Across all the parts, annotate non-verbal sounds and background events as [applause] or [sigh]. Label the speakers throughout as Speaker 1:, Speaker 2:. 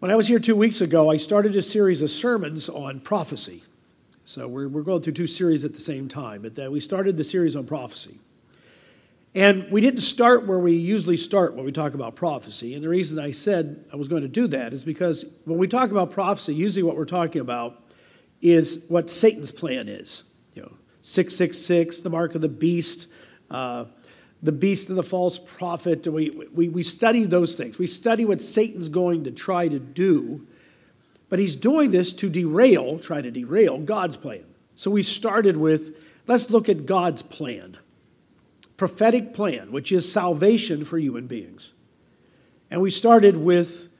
Speaker 1: When I was here two weeks ago, I started a series of sermons on prophecy. So we're, we're going through two series at the same time, but uh, we started the series on prophecy. And we didn't start where we usually start when we talk about prophecy. And the reason I said I was going to do that is because when we talk about prophecy, usually what we're talking about is what Satan's plan is. You know, 666, the mark of the beast, uh, the beast and the false prophet. We, we, we study those things. We study what Satan's going to try to do, but he's doing this to derail, try to derail God's plan. So we started with let's look at God's plan, prophetic plan, which is salvation for human beings. And we started with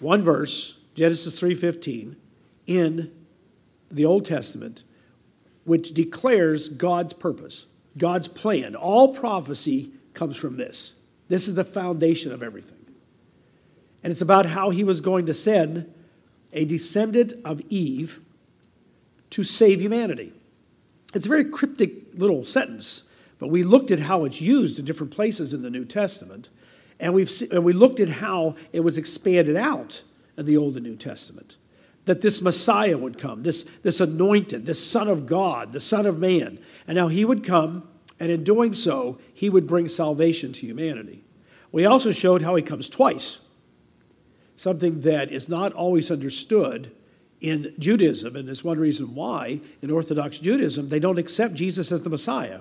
Speaker 1: one verse, Genesis 3:15, in the Old Testament, which declares God's purpose. God's plan. All prophecy comes from this. This is the foundation of everything. And it's about how he was going to send a descendant of Eve to save humanity. It's a very cryptic little sentence, but we looked at how it's used in different places in the New Testament, and, we've, and we looked at how it was expanded out in the Old and New Testament. That this Messiah would come, this, this anointed, this Son of God, the Son of Man, and now he would come, and in doing so, he would bring salvation to humanity. We also showed how he comes twice, something that is not always understood in Judaism, and is one reason why in Orthodox Judaism they don't accept Jesus as the Messiah.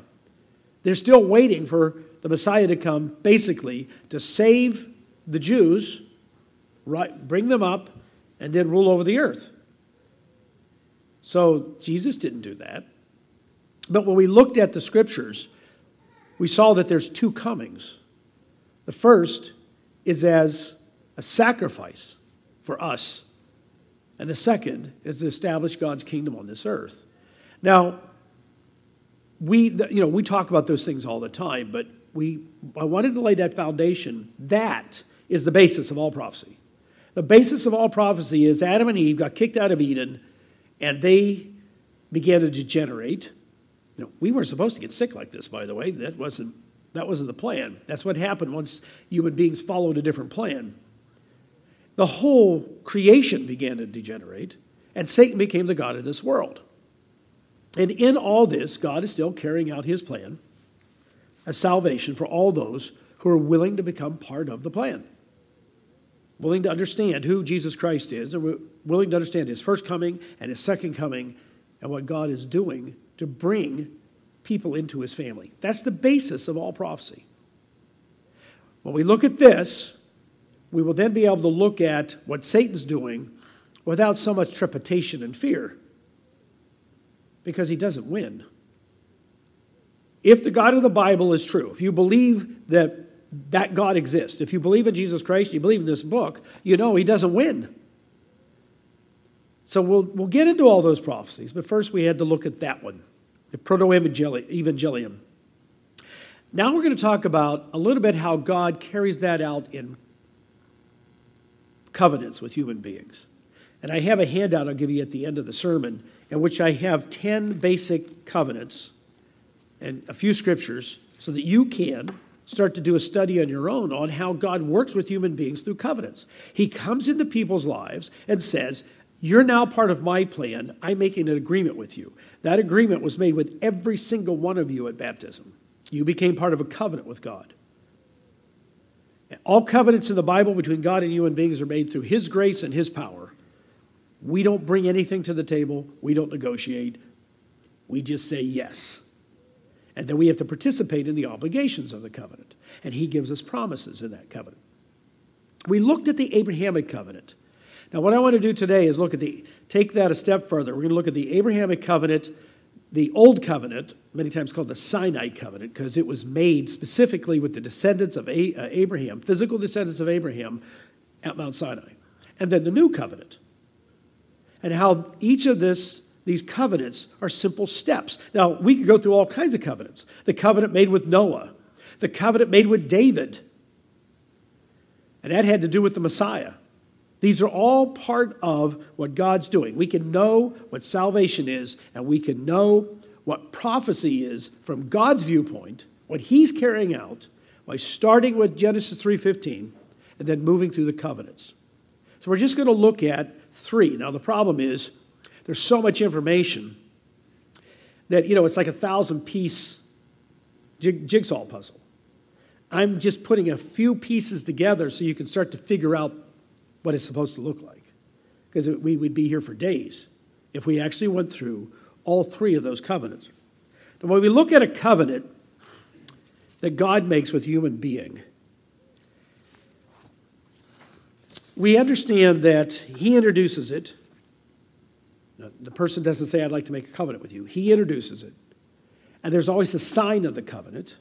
Speaker 1: They're still waiting for the Messiah to come, basically, to save the Jews, right, bring them up, and then rule over the earth. So Jesus didn't do that. But when we looked at the scriptures, we saw that there's two comings. The first is as a sacrifice for us, and the second is to establish God's kingdom on this earth. Now, we, you know, we talk about those things all the time, but we, I wanted to lay that foundation. That is the basis of all prophecy. The basis of all prophecy is Adam and Eve got kicked out of Eden, and they began to degenerate you know, we weren't supposed to get sick like this, by the way. That wasn't, that wasn't the plan. That's what happened once human beings followed a different plan. The whole creation began to degenerate, and Satan became the God of this world. And in all this, God is still carrying out his plan as salvation for all those who are willing to become part of the plan, willing to understand who Jesus Christ is, and willing to understand his first coming and his second coming and what God is doing to bring people into his family. That's the basis of all prophecy. When we look at this, we will then be able to look at what Satan's doing without so much trepidation and fear because he doesn't win. If the God of the Bible is true, if you believe that that God exists, if you believe in Jesus Christ, you believe in this book, you know he doesn't win. So we'll, we'll get into all those prophecies, but first we had to look at that one the Proto Evangelium. Now we're going to talk about a little bit how God carries that out in covenants with human beings. And I have a handout I'll give you at the end of the sermon in which I have 10 basic covenants and a few scriptures so that you can start to do a study on your own on how God works with human beings through covenants. He comes into people's lives and says, You're now part of my plan. I'm making an agreement with you. That agreement was made with every single one of you at baptism. You became part of a covenant with God. All covenants in the Bible between God and human beings are made through His grace and His power. We don't bring anything to the table, we don't negotiate, we just say yes. And then we have to participate in the obligations of the covenant. And He gives us promises in that covenant. We looked at the Abrahamic covenant. Now, what I want to do today is look at the, take that a step further. We're going to look at the Abrahamic covenant, the Old Covenant, many times called the Sinai covenant, because it was made specifically with the descendants of uh, Abraham, physical descendants of Abraham at Mount Sinai. And then the New Covenant, and how each of this, these covenants are simple steps. Now, we could go through all kinds of covenants. The covenant made with Noah, the covenant made with David, and that had to do with the Messiah. These are all part of what God's doing. We can know what salvation is, and we can know what prophecy is from God's viewpoint, what He's carrying out, by starting with Genesis 3:15 and then moving through the covenants. So we're just going to look at three. Now, the problem is there's so much information that, you know, it's like a thousand piece jig- jigsaw puzzle. I'm just putting a few pieces together so you can start to figure out what it's supposed to look like. Because we would be here for days if we actually went through all three of those covenants. Now, when we look at a covenant that God makes with human being, we understand that He introduces it. The person doesn't say, I'd like to make a covenant with you. He introduces it. And there's always the sign of the covenant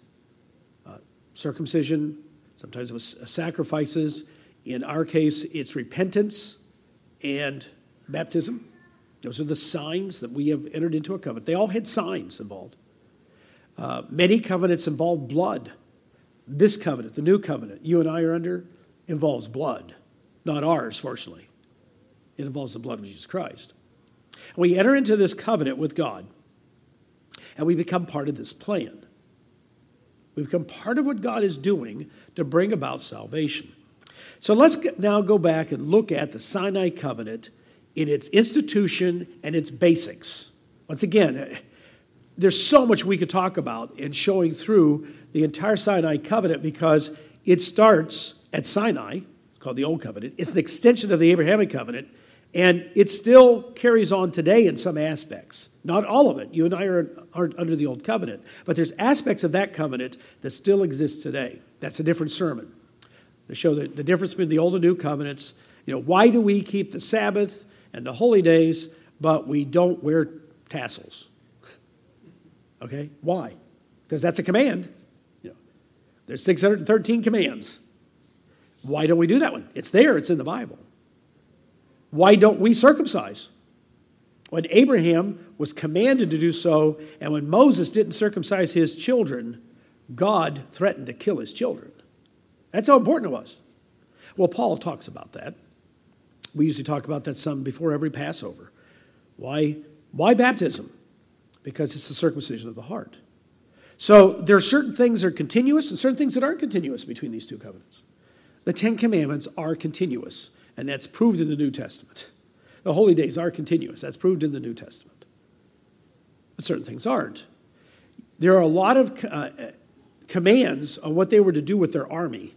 Speaker 1: uh, circumcision, sometimes it was sacrifices. In our case, it's repentance and baptism. Those are the signs that we have entered into a covenant. They all had signs involved. Uh, many covenants involved blood. This covenant, the new covenant you and I are under, involves blood. Not ours, fortunately. It involves the blood of Jesus Christ. We enter into this covenant with God, and we become part of this plan. We become part of what God is doing to bring about salvation. So let's now go back and look at the Sinai covenant in its institution and its basics. Once again, eh, there's so much we could talk about in showing through the entire Sinai covenant because it starts at Sinai, called the Old Covenant. It's an extension of the Abrahamic covenant, and it still carries on today in some aspects. Not all of it. You and I are, aren't under the Old Covenant, but there's aspects of that covenant that still exist today. That's a different sermon to show the, the difference between the Old and New covenants. You know, why do we keep the Sabbath and the holy days, but we don't wear tassels? [laughs] Okay, why? Because that's a command. You know, there's 613 commands. Why don't we do that one? It's there, it's in the Bible. Why don't we circumcise? When Abraham was commanded to do so, and when Moses didn't circumcise his children, God threatened to kill his children. That's how important it was. Well, Paul talks about that. We usually talk about that some before every Passover. Why, why baptism? Because it's the circumcision of the heart. So there are certain things that are continuous and certain things that aren't continuous between these two covenants. The Ten Commandments are continuous, and that's proved in the New Testament. The holy days are continuous, that's proved in the New Testament. But certain things aren't. There are a lot of uh, commands on what they were to do with their army.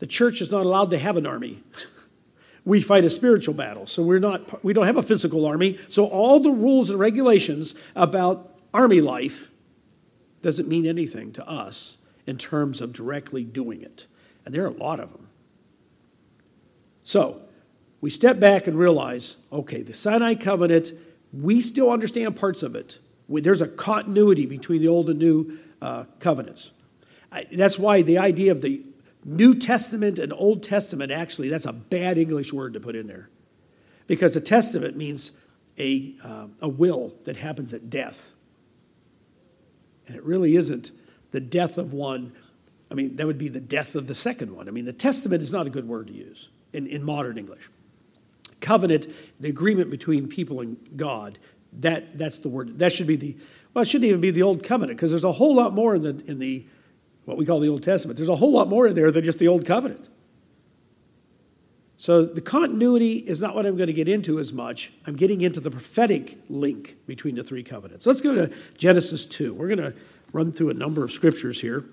Speaker 1: The church is not allowed to have an army. [laughs] we fight a spiritual battle, so we're not, we don't have a physical army. So all the rules and regulations about army life doesn't mean anything to us in terms of directly doing it. And there are a lot of them. So we step back and realize okay, the Sinai covenant, we still understand parts of it. There's a continuity between the Old and New uh, covenants. I, that's why the idea of the New Testament and Old Testament actually, that's a bad English word to put in there. Because a testament means a, uh, a will that happens at death. And it really isn't the death of one I mean, that would be the death of the second one. I mean, the testament is not a good word to use in, in modern English. Covenant, the agreement between people and God, that, that's the word. That should be the, well, it shouldn't even be the Old Covenant because there's a whole lot more in the, in the, what we call the Old Testament. There's a whole lot more in there than just the Old Covenant. So the continuity is not what I'm going to get into as much. I'm getting into the prophetic link between the three covenants. Let's go to Genesis 2. We're going to run through a number of scriptures here.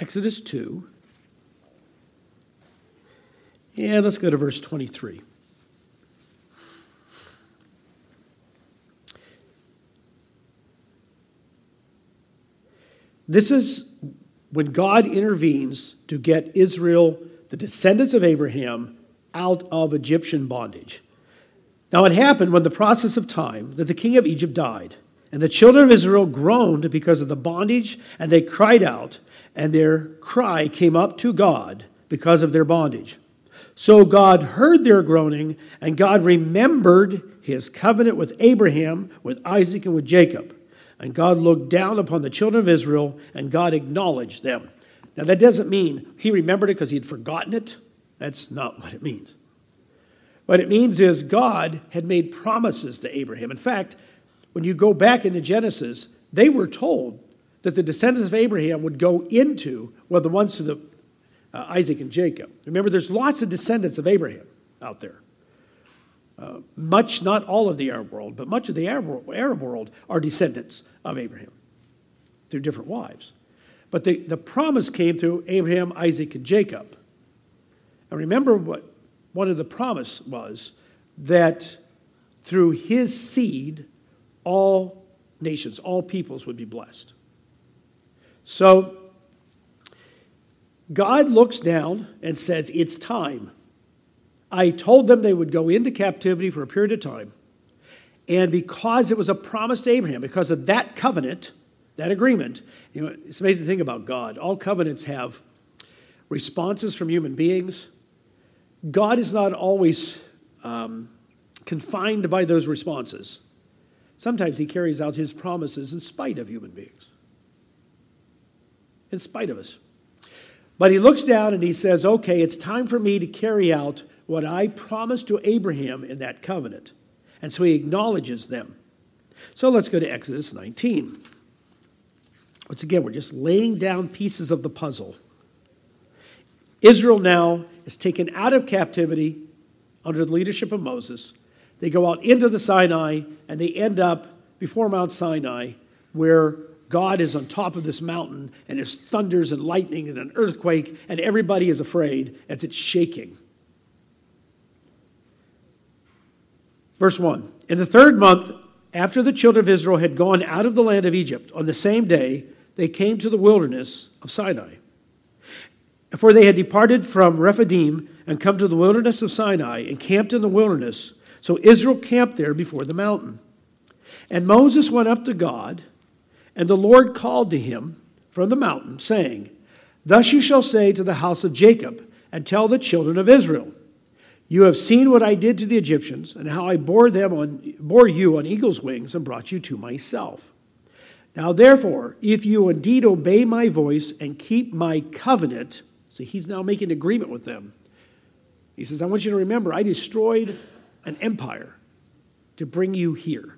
Speaker 1: Exodus 2. And let's go to verse 23. This is when God intervenes to get Israel, the descendants of Abraham, out of Egyptian bondage. Now, it happened when the process of time that the king of Egypt died, and the children of Israel groaned because of the bondage, and they cried out, and their cry came up to God because of their bondage. So God heard their groaning, and God remembered his covenant with Abraham, with Isaac, and with Jacob. And God looked down upon the children of Israel, and God acknowledged them. Now, that doesn't mean he remembered it because he had forgotten it. That's not what it means. What it means is God had made promises to Abraham. In fact, when you go back into Genesis, they were told that the descendants of Abraham would go into, well, the ones to the uh, Isaac and Jacob. Remember, there's lots of descendants of Abraham out there. Uh, much, not all of the Arab world, but much of the Arab, Arab world are descendants of Abraham through different wives. But the, the promise came through Abraham, Isaac, and Jacob. And remember what one of the promise was that through his seed, all nations, all peoples would be blessed. So God looks down and says, It's time. I told them they would go into captivity for a period of time. And because it was a promise to Abraham, because of that covenant, that agreement, you know, it's amazing to think about God. All covenants have responses from human beings. God is not always um, confined by those responses. Sometimes he carries out his promises in spite of human beings, in spite of us. But he looks down and he says, Okay, it's time for me to carry out what I promised to Abraham in that covenant. And so he acknowledges them. So let's go to Exodus 19. Once again, we're just laying down pieces of the puzzle. Israel now is taken out of captivity under the leadership of Moses. They go out into the Sinai and they end up before Mount Sinai, where God is on top of this mountain and there's thunders and lightning and an earthquake, and everybody is afraid as it's shaking. Verse 1 In the third month, after the children of Israel had gone out of the land of Egypt, on the same day they came to the wilderness of Sinai. For they had departed from Rephidim and come to the wilderness of Sinai and camped in the wilderness. So Israel camped there before the mountain. And Moses went up to God, and the Lord called to him from the mountain, saying, Thus you shall say to the house of Jacob, and tell the children of Israel. You have seen what I did to the Egyptians, and how I bore them on bore you on eagle's wings and brought you to myself. Now therefore, if you indeed obey my voice and keep my covenant, so he's now making an agreement with them. He says, I want you to remember, I destroyed an empire to bring you here.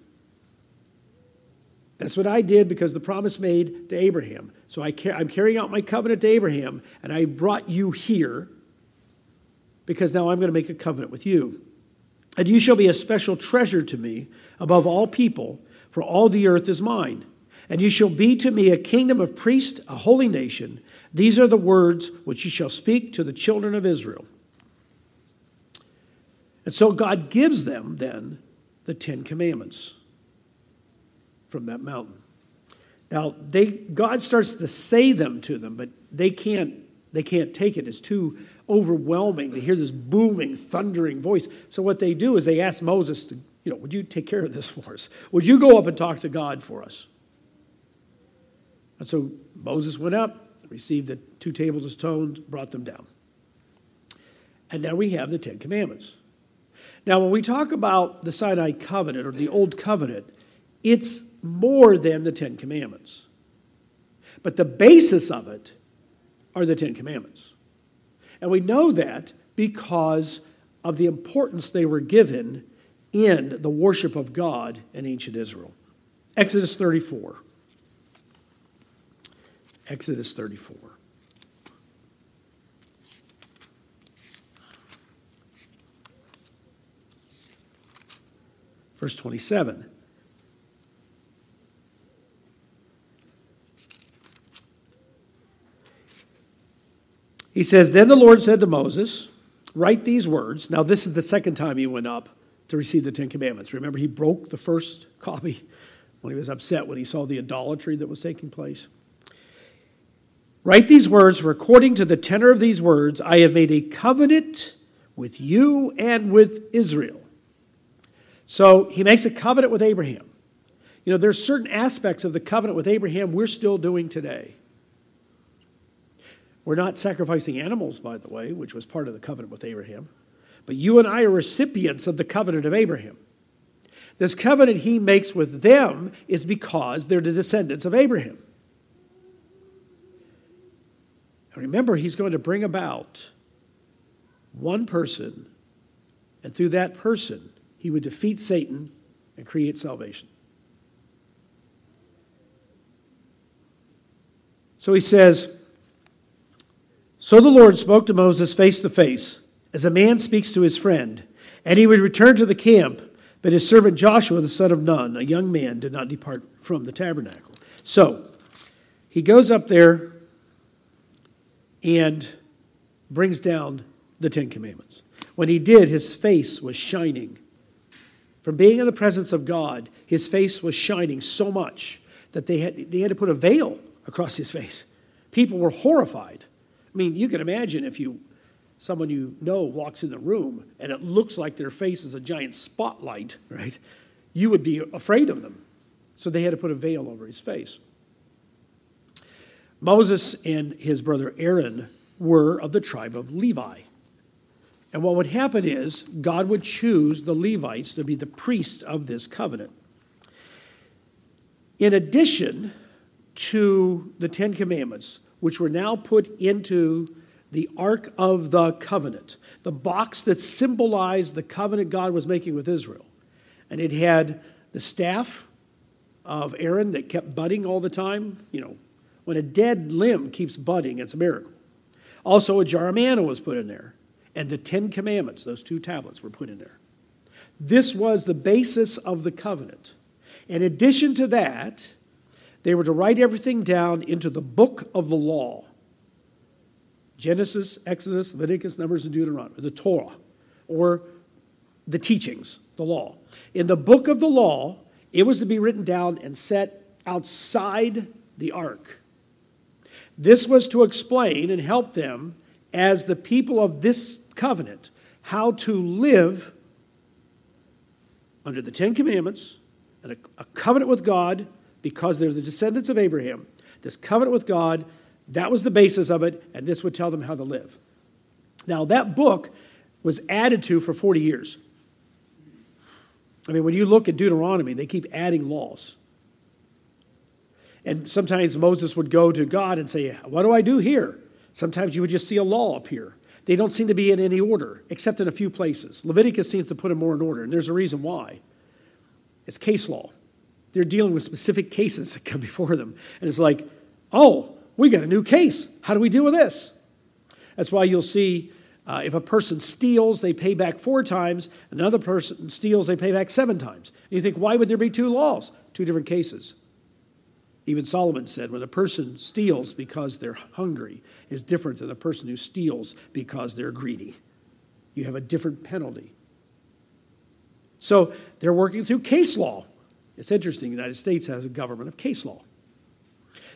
Speaker 1: That's what I did because the promise made to Abraham. So I am carrying out my covenant to Abraham, and I brought you here because now I'm going to make a covenant with you. And you shall be a special treasure to me above all people, for all the earth is mine. And you shall be to me a kingdom of priests, a holy nation. These are the words which you shall speak to the children of Israel. And so God gives them then the Ten Commandments from that mountain. Now they God starts to say them to them, but they can't they can't take it. It's too overwhelming to hear this booming, thundering voice. So what they do is they ask Moses to, you know, would you take care of this for us? Would you go up and talk to God for us? And so Moses went up, received the two tables of stones, brought them down. And now we have the Ten Commandments. Now, when we talk about the Sinai covenant or the Old Covenant, it's more than the Ten Commandments. But the basis of it are the Ten Commandments. And we know that because of the importance they were given in the worship of God in ancient Israel. Exodus 34. Exodus 34. Verse 27. He says, Then the Lord said to Moses, Write these words. Now, this is the second time he went up to receive the Ten Commandments. Remember, he broke the first copy when he was upset when he saw the idolatry that was taking place. Write these words, for according to the tenor of these words, I have made a covenant with you and with Israel. So he makes a covenant with Abraham. You know, there's certain aspects of the covenant with Abraham we're still doing today. We're not sacrificing animals, by the way, which was part of the covenant with Abraham. But you and I are recipients of the covenant of Abraham. This covenant he makes with them is because they're the descendants of Abraham. And remember, he's going to bring about one person, and through that person, he would defeat Satan and create salvation. So he says, so the Lord spoke to Moses face to face, as a man speaks to his friend, and he would return to the camp. But his servant Joshua, the son of Nun, a young man, did not depart from the tabernacle. So he goes up there and brings down the Ten Commandments. When he did, his face was shining. From being in the presence of God, his face was shining so much that they had, they had to put a veil across his face. People were horrified. I mean, you can imagine if you someone you know walks in the room and it looks like their face is a giant spotlight, right? You would be afraid of them. So they had to put a veil over his face. Moses and his brother Aaron were of the tribe of Levi. And what would happen is God would choose the Levites to be the priests of this covenant. In addition to the Ten Commandments, which were now put into the Ark of the Covenant, the box that symbolized the covenant God was making with Israel. And it had the staff of Aaron that kept budding all the time. You know, when a dead limb keeps budding, it's a miracle. Also, a jar of manna was put in there and the Ten Commandments, those two tablets, were put in there. This was the basis of the covenant. In addition to that, they were to write everything down into the book of the law Genesis, Exodus, Leviticus, Numbers, and Deuteronomy, the Torah, or the teachings, the law. In the book of the law, it was to be written down and set outside the ark. This was to explain and help them as the people of this covenant how to live under the Ten Commandments and a, covenant with God because they're the descendants of Abraham. This covenant with God, that was the basis of it, and this would tell them how to live. Now, that book was added to for 40 years. I mean, when you look at Deuteronomy, they keep adding laws. And sometimes Moses would go to God and say, What do I do here? Sometimes you would just see a law appear. They don't seem to be in any order, except in a few places. Leviticus seems to put them more in order, and there's a reason why. It's case law. They're dealing with specific cases that come [laughs] before them. And it's like, oh, we got a new case. How do we deal with this? That's why you'll see uh, if a person steals, they pay back four times. Another person steals, they pay back seven times. And you think, why would there be two laws? Two different cases. Even Solomon said, when a person steals because they're hungry is different than a person who steals because they're greedy. You have a different penalty. So they're working through case law. It's interesting, the United States has a government of case law.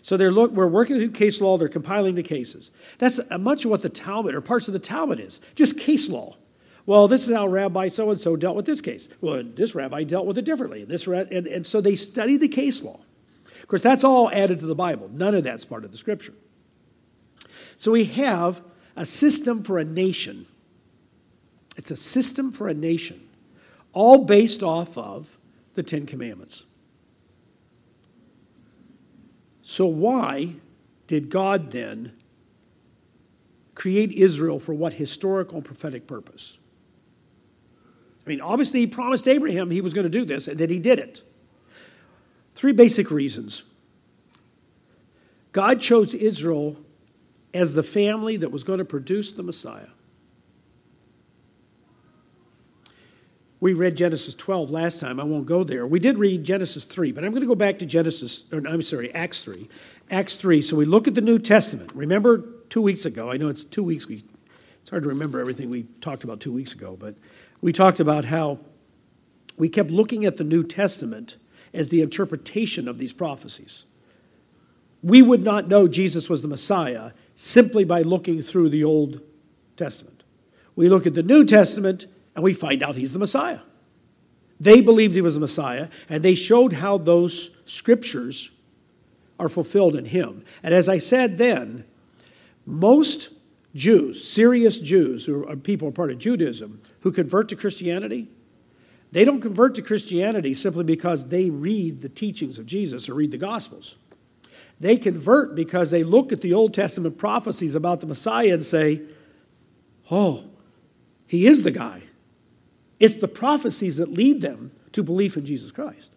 Speaker 1: So they're look, we're working through case law, they're compiling the cases. That's uh, much of what the Talmud or parts of the Talmud is just case law. Well, this is how Rabbi so and so dealt with this case. Well, this rabbi dealt with it differently. And, this, and, and so they study the case law. Of course, that's all added to the Bible. None of that's part of the scripture. So we have a system for a nation. It's a system for a nation, all based off of the Ten Commandments. So, why did God then create Israel for what historical and prophetic purpose? I mean, obviously, he promised Abraham he was going to do this, and that he did it. Three basic reasons. God chose Israel as the family that was going to produce the Messiah. We read Genesis 12 last time. I won't go there. We did read Genesis 3, but I'm going to go back to Genesis, or I'm sorry, Acts 3. Acts 3. So we look at the New Testament. Remember two weeks ago, I know it's two weeks, we, it's hard to remember everything we talked about two weeks ago, but we talked about how we kept looking at the New Testament as the interpretation of these prophecies. We would not know Jesus was the Messiah simply by looking through the Old Testament. We look at the New Testament and we find out he's the Messiah. They believed he was the Messiah, and they showed how those scriptures are fulfilled in him. And as I said then, most Jews, serious Jews, who are people part of Judaism, who convert to Christianity, they don't convert to Christianity simply because they read the teachings of Jesus or read the Gospels. They convert because they look at the Old Testament prophecies about the Messiah and say, oh, he is the guy. It's the prophecies that lead them to belief in Jesus Christ.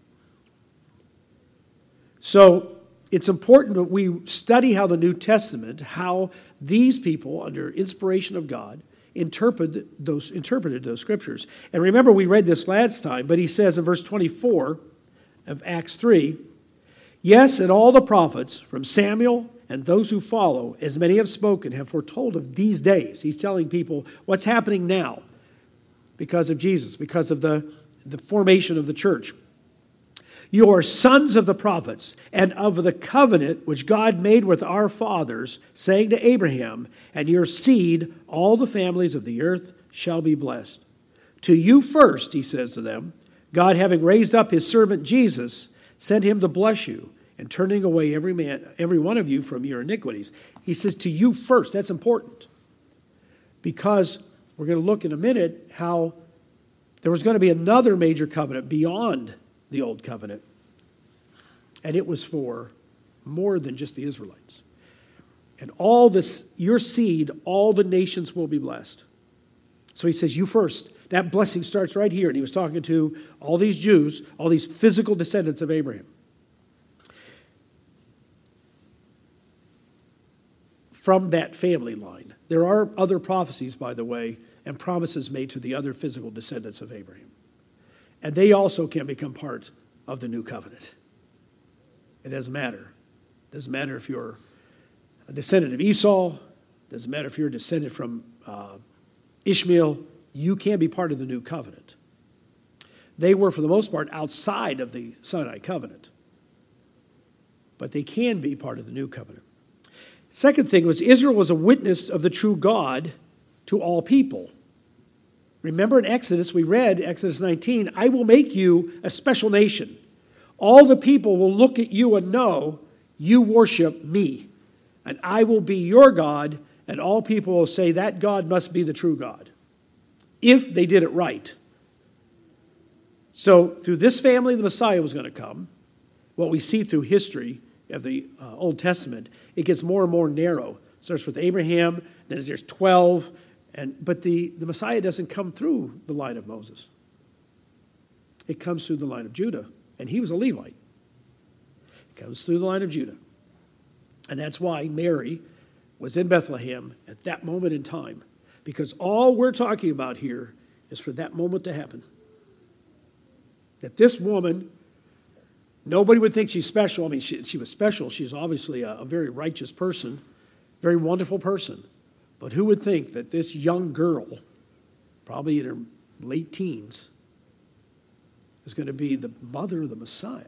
Speaker 1: So it's important that we study how the New Testament, how these people, under inspiration of God, interpreted those, interpreted those scriptures. And remember, we read this last time, but he says in verse 24 of Acts 3 Yes, and all the prophets, from Samuel and those who follow, as many have spoken, have foretold of these days. He's telling people what's happening now because of Jesus, because of the, the formation of the church. You are sons of the prophets and of the covenant which God made with our fathers, saying to Abraham, And your seed, all the families of the earth shall be blessed. To you first, he says to them, God, having raised up his servant Jesus, sent him to bless you and turning away every man, every one of you from your iniquities. He says to you first. That's important because we're going to look in a minute how there was going to be another major covenant beyond the old covenant. And it was for more than just the Israelites. And all this, your seed, all the nations will be blessed. So he says, You first. That blessing starts right here. And he was talking to all these Jews, all these physical descendants of Abraham. From that family line. There are other prophecies, by the way, and promises made to the other physical descendants of Abraham. And they also can become part of the new covenant. It doesn't matter. It doesn't matter if you're a descendant of Esau, it doesn't matter if you're a descendant from uh, Ishmael, you can be part of the new covenant. They were, for the most part, outside of the Sinai covenant, but they can be part of the new covenant. Second thing was Israel was a witness of the true God to all people. Remember in Exodus, we read, Exodus 19, I will make you a special nation. All the people will look at you and know you worship me, and I will be your God, and all people will say that God must be the true God, if they did it right. So, through this family, the Messiah was going to come. What we see through history of the uh, Old Testament, it gets more and more narrow. It starts with Abraham, then there's 12, and, but the, the Messiah doesn't come through the line of Moses. It comes through the line of Judah, and he was a Levite. It comes through the line of Judah. And that's why Mary was in Bethlehem at that moment in time, because all we're talking about here is for that moment to happen. That this woman, nobody would think she's special. I mean, she, she was special. She's obviously a, a very righteous person, very wonderful person. But who would think that this young girl, probably in her late teens, is going to be the mother of the Messiah?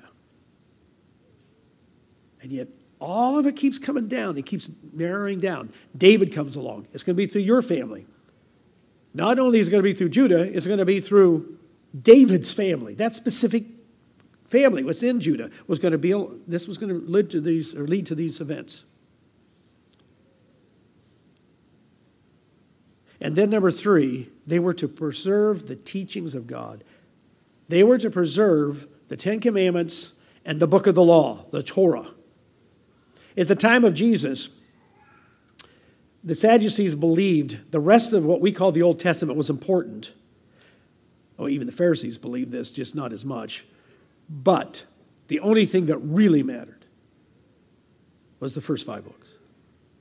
Speaker 1: And yet, all of it keeps coming down. It keeps narrowing down. David comes along. It's going to be through your family. Not only is it going to be through Judah, it's going to be through David's family. That specific family was in Judah was going to be. This was going to lead to these or lead to these events. And then, number three, they were to preserve the teachings of God. They were to preserve the Ten Commandments and the book of the law, the Torah. At the time of Jesus, the Sadducees believed the rest of what we call the Old Testament was important. Oh, even the Pharisees believed this, just not as much. But the only thing that really mattered was the first five books.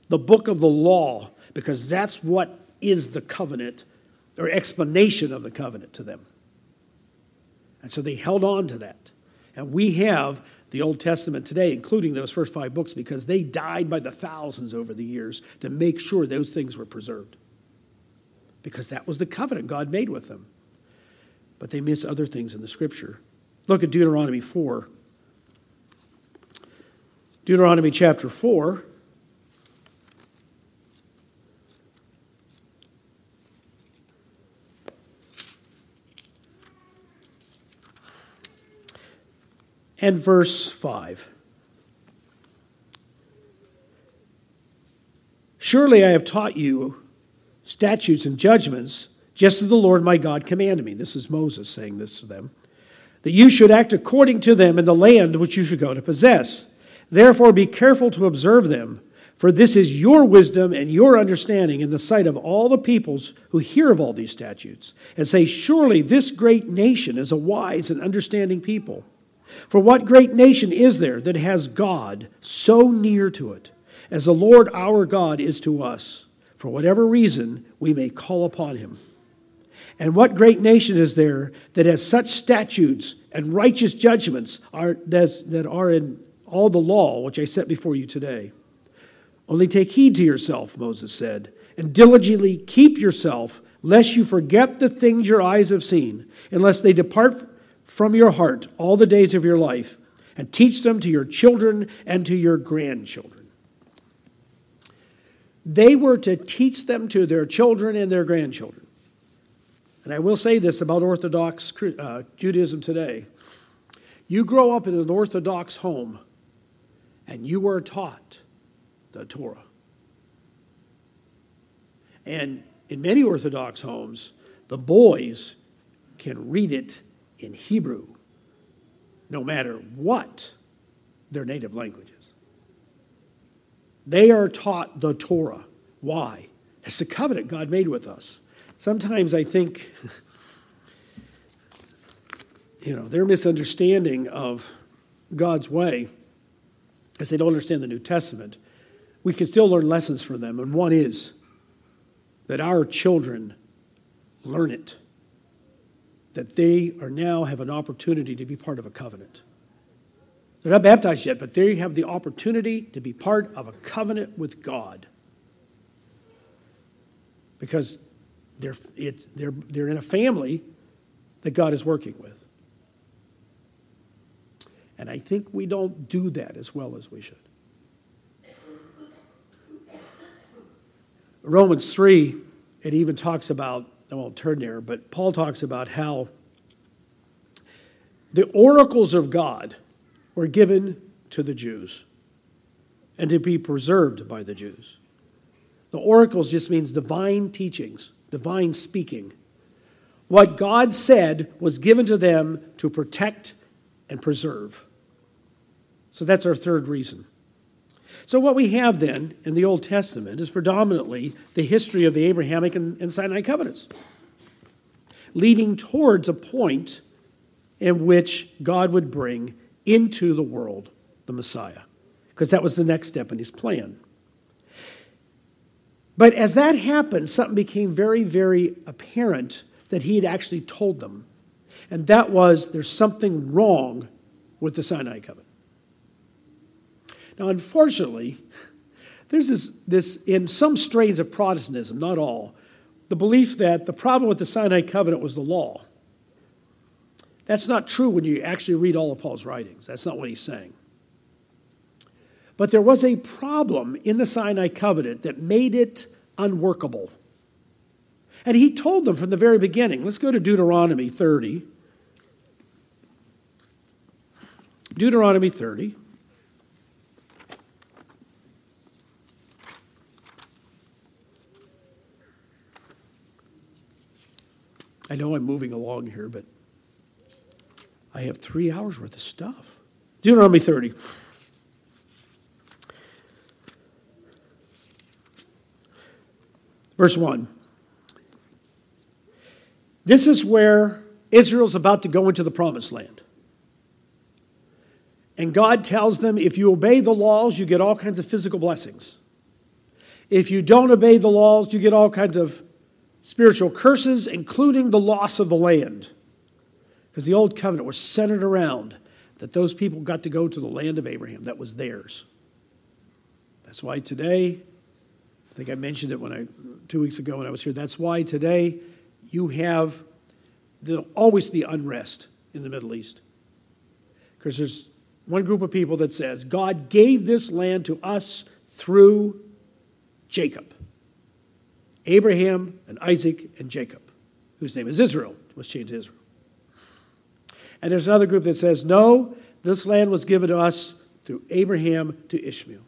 Speaker 1: The book of the law, because that's what is the covenant or explanation of the covenant to them. And so they held on to that. And we have the Old Testament today, including those first five books, because they died by the thousands over the years to make sure those things were preserved. Because that was the covenant God made with them. But they miss other things in the scripture. Look at Deuteronomy 4. Deuteronomy chapter 4. and verse 5. Surely I have taught you statutes and judgments, just as the Lord my God commanded me. This is Moses saying this to them. That you should act according to them in the land which you should go to possess. Therefore be careful to observe them, for this is your wisdom and your understanding in the sight of all the peoples who hear of all these statutes, and say, Surely this great nation is a wise and understanding people. For what great nation is there that has God so near to it as the Lord our God is to us? For whatever reason, we may call upon him. And what great nation is there that has such statutes and righteous judgments are, that are in all the law which I set before you today? Only take heed to yourself, Moses said, and diligently keep yourself, lest you forget the things your eyes have seen, unless they depart from your heart all the days of your life, and teach them to your children and to your grandchildren. They were to teach them to their children and their grandchildren. And I will say this about Orthodox uh, Judaism today. You grow up in an Orthodox home and you are taught the Torah. And in many Orthodox homes, the boys can read it in Hebrew, no matter what their native language is. They are taught the Torah. Why? It's the covenant God made with us. Sometimes I think, you know, their misunderstanding of God's way, as they don't understand the New Testament, we can still learn lessons from them. And one is that our children learn it that they are now have an opportunity to be part of a covenant. They're not baptized yet, but they have the opportunity to be part of a covenant with God. Because they're, it's, they're, they're in a family that God is working with. And I think we don't do that as well as we should. Romans 3, it even talks about I won't turn there, but Paul talks about how the oracles of God were given to the Jews and to be preserved by the Jews. The oracles just means divine teachings, divine speaking. What God said was given to them to protect and preserve. So that's our third reason. So, what we have then in the Old Testament is predominantly the history of the Abrahamic and, and Sinai covenants, leading towards a point in which God would bring into the world the Messiah, because that was the next step in his plan. But as that happened, something became very, very apparent that he had actually told them. And that was there's something wrong with the Sinai covenant. Now, unfortunately, there's this, this, in some strains of Protestantism, not all, the belief that the problem with the Sinai covenant was the law. That's not true when you actually read all of Paul's writings. That's not what he's saying. But there was a problem in the Sinai covenant that made it unworkable. And he told them from the very beginning. Let's go to Deuteronomy 30. Deuteronomy 30. I know I'm moving along here, but I have three hours worth of stuff. Deuteronomy 30. Verse 1. This is where Israel's about to go into the promised land. And God tells them if you obey the laws, you get all kinds of physical blessings. If you don't obey the laws, you get all kinds of spiritual curses, including the loss of the land. Because the old covenant was centered around that those people got to go to the land of Abraham that was theirs. That's why today, I think I mentioned it when I two weeks ago when I was here. That's why today you have there'll always be unrest in the Middle East. Because there's one group of people that says, God gave this land to us through Jacob. Abraham and Isaac and Jacob, whose name is Israel, was changed to Israel. And there's another group that says, no, this land was given to us through Abraham to Ishmael.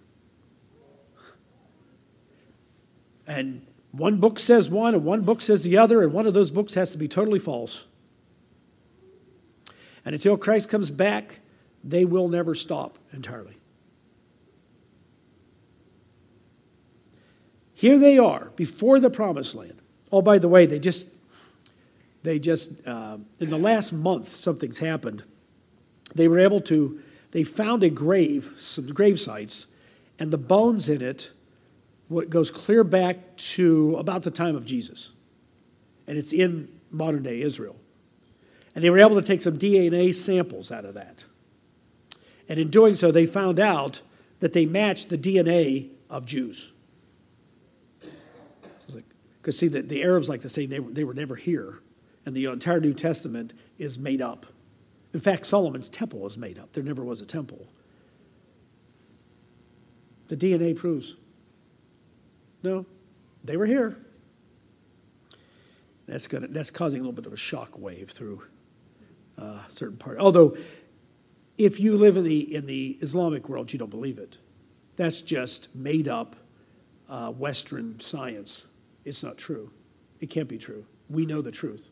Speaker 1: And one book says one, and one book says the other, and one of those books has to be totally false. And until Christ comes back, they will never stop entirely. Here they are before the promised land. Oh, by the way, they just, they just, uh, in the last month, something's happened. they were able to, they found a grave, some grave sites, and the bones in it what goes clear back to about the time of Jesus. And it's in modern day Israel. And they were able to take some DNA samples out of that. And in doing so, they found out that they matched the DNA of Jews. Because, see, the, the Arabs like to say they were, they were never here, and the entire New Testament is made up. In fact, Solomon's temple was made up. There never was a temple. The DNA proves. No, they were here. That's, gonna, that's causing a little bit of a shock wave through uh, certain part. Although, if you live in the, in the Islamic world, you don't believe it. That's just made up uh, Western science. It's not true. It can't be true. We know the truth.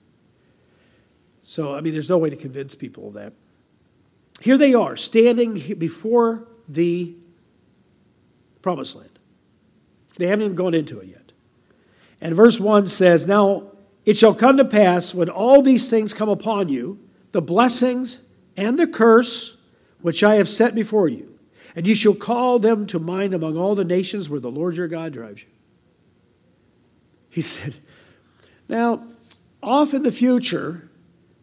Speaker 1: So, I mean, there's no way to convince people of that. Here they are, standing before the promised land. They haven't even gone into it yet. And verse 1 says, Now it shall come to pass when all these things come upon you, the blessings and the curse which I have set before you, and you shall call them to mind among all the nations where the Lord your God drives you. He [laughs] said, Now, off in the future,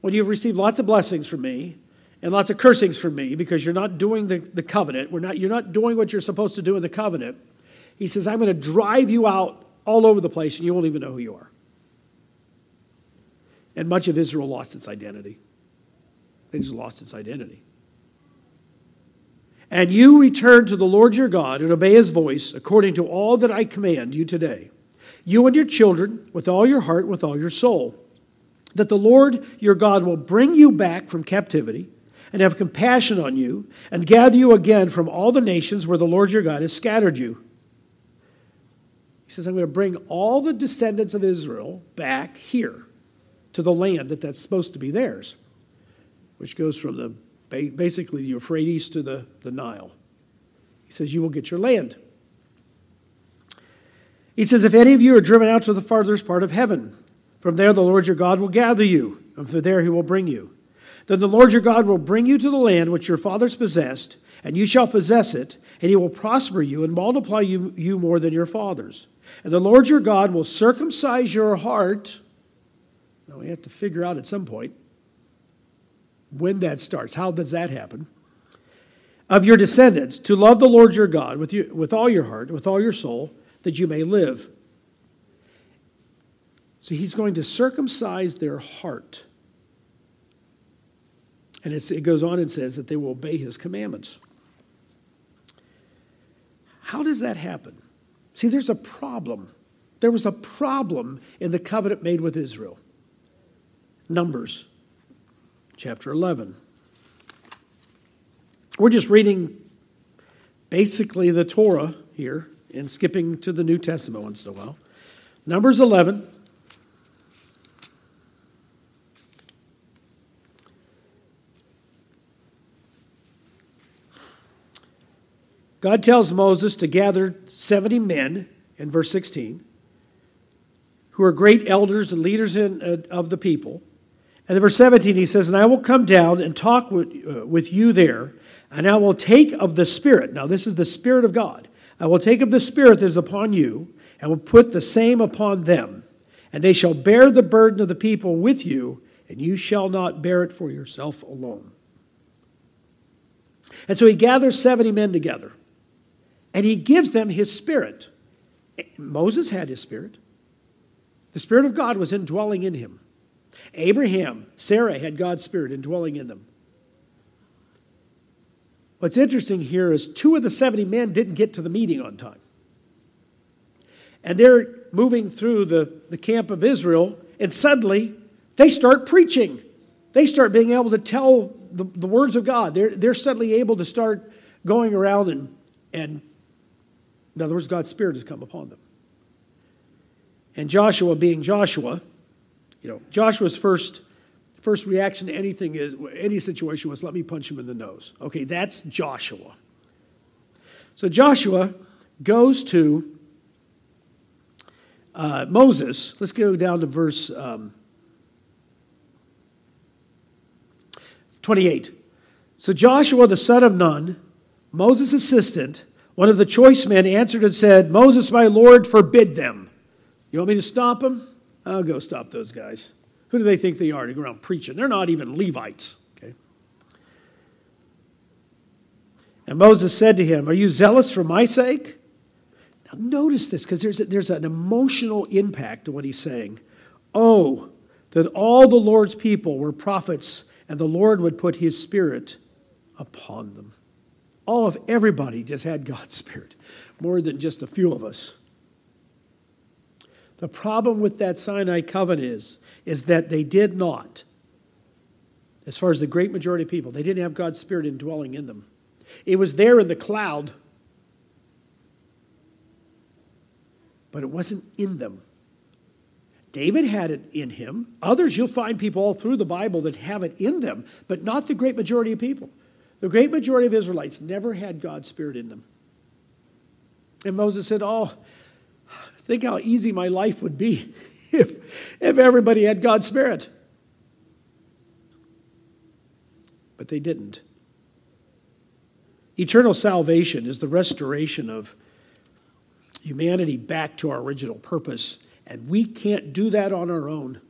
Speaker 1: when you've received lots of blessings from me and lots of cursings from me because you're not doing the, the covenant, we're not, you're not doing what you're supposed to do in the covenant, he says, I'm going to drive you out all over the place and you won't even know who you are. And much of Israel lost its identity. They just lost its identity. And you return to the Lord your God and obey his voice according to all that I command you today, you and your children, with all your heart, with all your soul, that the Lord your God will bring you back from captivity and have compassion on you and gather you again from all the nations where the Lord your God has scattered you. He says, I'm going to bring all the descendants of Israel back here to the land that that's supposed to be theirs, which goes from the basically the Euphrates to the, the Nile. He says, You will get your land. He says, If any of you are driven out to the farthest part of heaven, from there the Lord your God will gather you, and from there he will bring you. Then the Lord your God will bring you to the land which your fathers possessed, and you shall possess it, and he will prosper you and multiply you, you more than your fathers. And the Lord your God will circumcise your heart. Now we have to figure out at some point when that starts. How does that happen? Of your descendants, to love the Lord your God with, you, with all your heart, with all your soul, that you may live. So he's going to circumcise their heart. And it goes on and says that they will obey his commandments. How does that happen? See, there's a problem. There was a problem in the covenant made with Israel. Numbers chapter 11. We're just reading basically the Torah here and skipping to the New Testament once in a while. Numbers 11. God tells Moses to gather 70 men in verse 16 who are great elders and leaders in, uh, of the people and in verse 17, he says, And I will come down and talk with, uh, with you there, and I will take of the Spirit. Now, this is the Spirit of God. I will take of the Spirit that is upon you, and will put the same upon them. And they shall bear the burden of the people with you, and you shall not bear it for yourself alone. And so he gathers 70 men together, and he gives them his Spirit. Moses had his Spirit, the Spirit of God was indwelling in him. Abraham, Sarah had God's Spirit indwelling in them. What's interesting here is two of the 70 men didn't get to the meeting on time. And they're moving through the, the camp of Israel, and suddenly they start preaching. They start being able to tell the, the words of God. They're, they're suddenly able to start going around and, and, in other words, God's Spirit has come upon them. And Joshua, being Joshua, you know, Joshua's first first reaction to anything is any situation was let me punch him in the nose. Okay, that's Joshua. So Joshua goes to uh, Moses. Let's go down to verse um, 28. So Joshua the son of Nun, Moses' assistant, one of the choice men, answered and said, Moses, my Lord, forbid them. You want me to stop them? I'll go stop those guys. Who do they think they are to go around preaching? They're not even Levites. Okay. And Moses said to him, Are you zealous for my sake? Now notice this because there's, there's an emotional impact to what he's saying. Oh, that all the Lord's people were prophets and the Lord would put his spirit upon them. All of everybody just had God's spirit, more than just a few of us. The problem with that Sinai covenant is, is that they did not, as far as the great majority of people, they didn't have God's spirit indwelling in them. It was there in the cloud, but it wasn't in them. David had it in him. Others, you'll find people all through the Bible that have it in them, but not the great majority of people. The great majority of Israelites never had God's Spirit in them. And Moses said, Oh, think how easy my life would be [laughs] if, if everybody had God's Spirit. But they didn't. Eternal salvation is the restoration of humanity back to our original purpose and we can't do that on our own.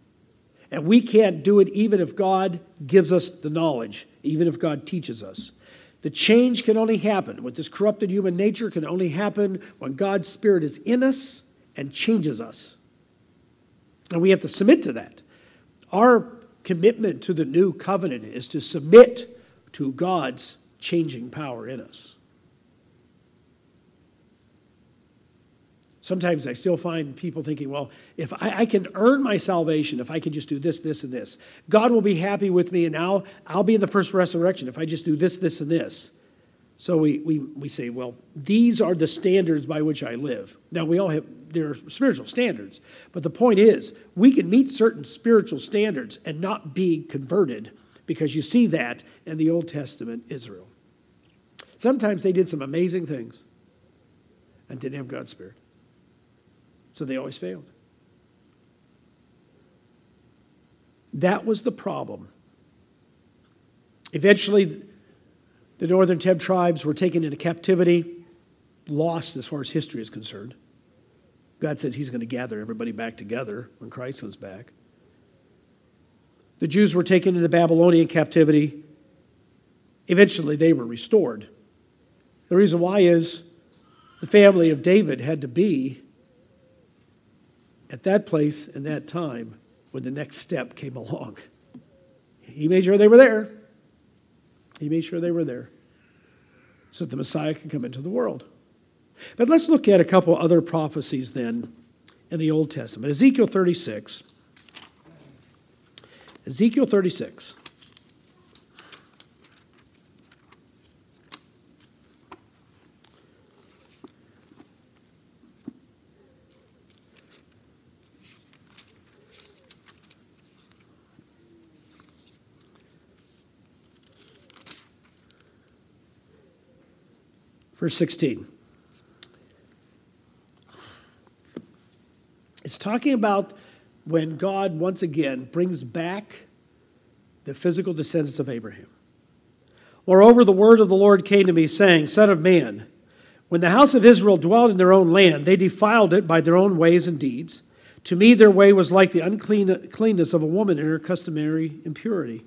Speaker 1: And we can't do it even if God gives us the knowledge, even if God teaches us. The change can only happen with this corrupted human nature, can only happen when God's Spirit is in us and changes us. And we have to submit to that. Our commitment to the new covenant is to submit to God's changing power in us. Sometimes I still find people thinking, well, if I, I, can earn my salvation, if I can just do this, this, and this, God will be happy with me, and now I'll be in the first resurrection if I just do this, this, and this. So we, we, we say, well, these are the standards by which I live. Now, we all have, there are spiritual standards, but the point is, we can meet certain spiritual standards and not be converted because you see that in the Old Testament Israel. Sometimes they did some amazing things and didn't have God's Spirit. So they always failed. That was the problem. Eventually, the northern 10 tribes were taken into captivity, lost as far as history is concerned. God says He's going to gather everybody back together when Christ comes back. The Jews were taken into Babylonian captivity. Eventually, they were restored. The reason why is the family of David had to be at that place and that time when the next step came along. He made sure they were there. He made sure they were there so that the Messiah could come into the world. But let's look at a couple other prophecies then in the Old Testament. Ezekiel 36. Ezekiel 36. Verse 16. It's talking about when God once again brings back the physical descendants of Abraham. Moreover, the word of the Lord came to me, saying, Son of man, when the house of Israel dwelt in their own land, they defiled it by their own ways and deeds. To me, their way was like the uncleanness of a woman in her customary impurity.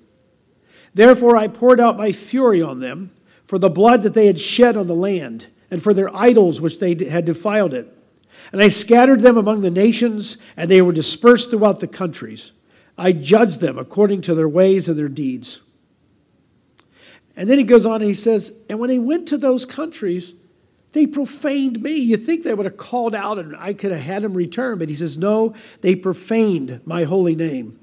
Speaker 1: Therefore, I poured out my fury on them for the blood that they had shed on the land, and for their idols which they had defiled it. And I scattered them among the nations, and they were dispersed throughout the countries. I judged them according to their ways and their deeds. And then he goes on and he says, And when they went to those countries, they profaned me. You think they would have called out and I could have had them return, but he says, No, they profaned my holy name.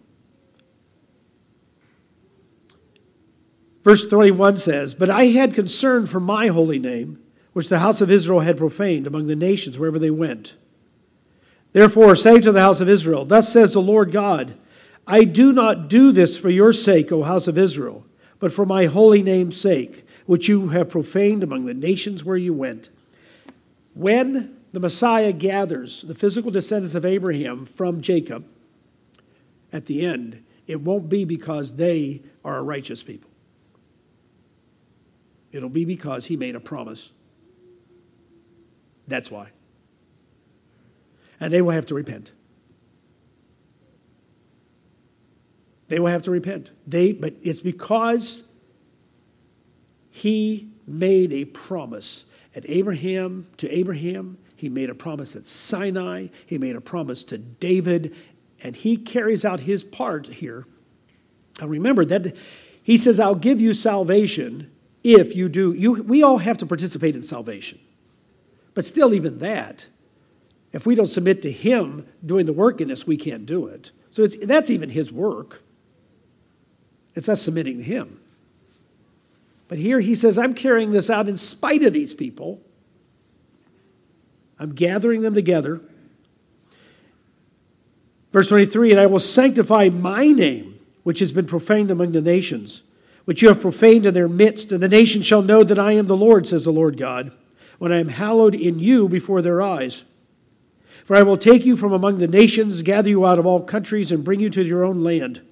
Speaker 1: Verse 31 says, But I had concern for my holy name, which the house of Israel had profaned among the nations wherever they went. Therefore, say to the house of Israel, Thus says the Lord God, I do not do this for your sake, O house of Israel, but for my holy name's sake, which you have profaned among the nations where you went. When the Messiah gathers the physical descendants of Abraham from Jacob at the end, it won't be because they are a righteous people. It'll be because he made a promise. That's why. And they will have to repent. They will have to repent. They, but it's because he made a promise at Abraham to Abraham. He made a promise at Sinai. He made a promise to David, and he carries out his part here. Now remember that he says, "I'll give you salvation if you do." You, we all have to participate in salvation, but still, even that, if we don't submit to Him doing the work in us, we can't do it. So that's even His work. It's us submitting to Him. But here he says, I'm carrying this out in spite of these people. I'm gathering them together. Verse 23 And I will sanctify my name, which has been profaned among the nations, which you have profaned in their midst, and the nations shall know that I am the Lord, says the Lord God, when I am hallowed in you before their eyes. For I will take you from among the nations, gather you out of all countries, and bring you to your own land.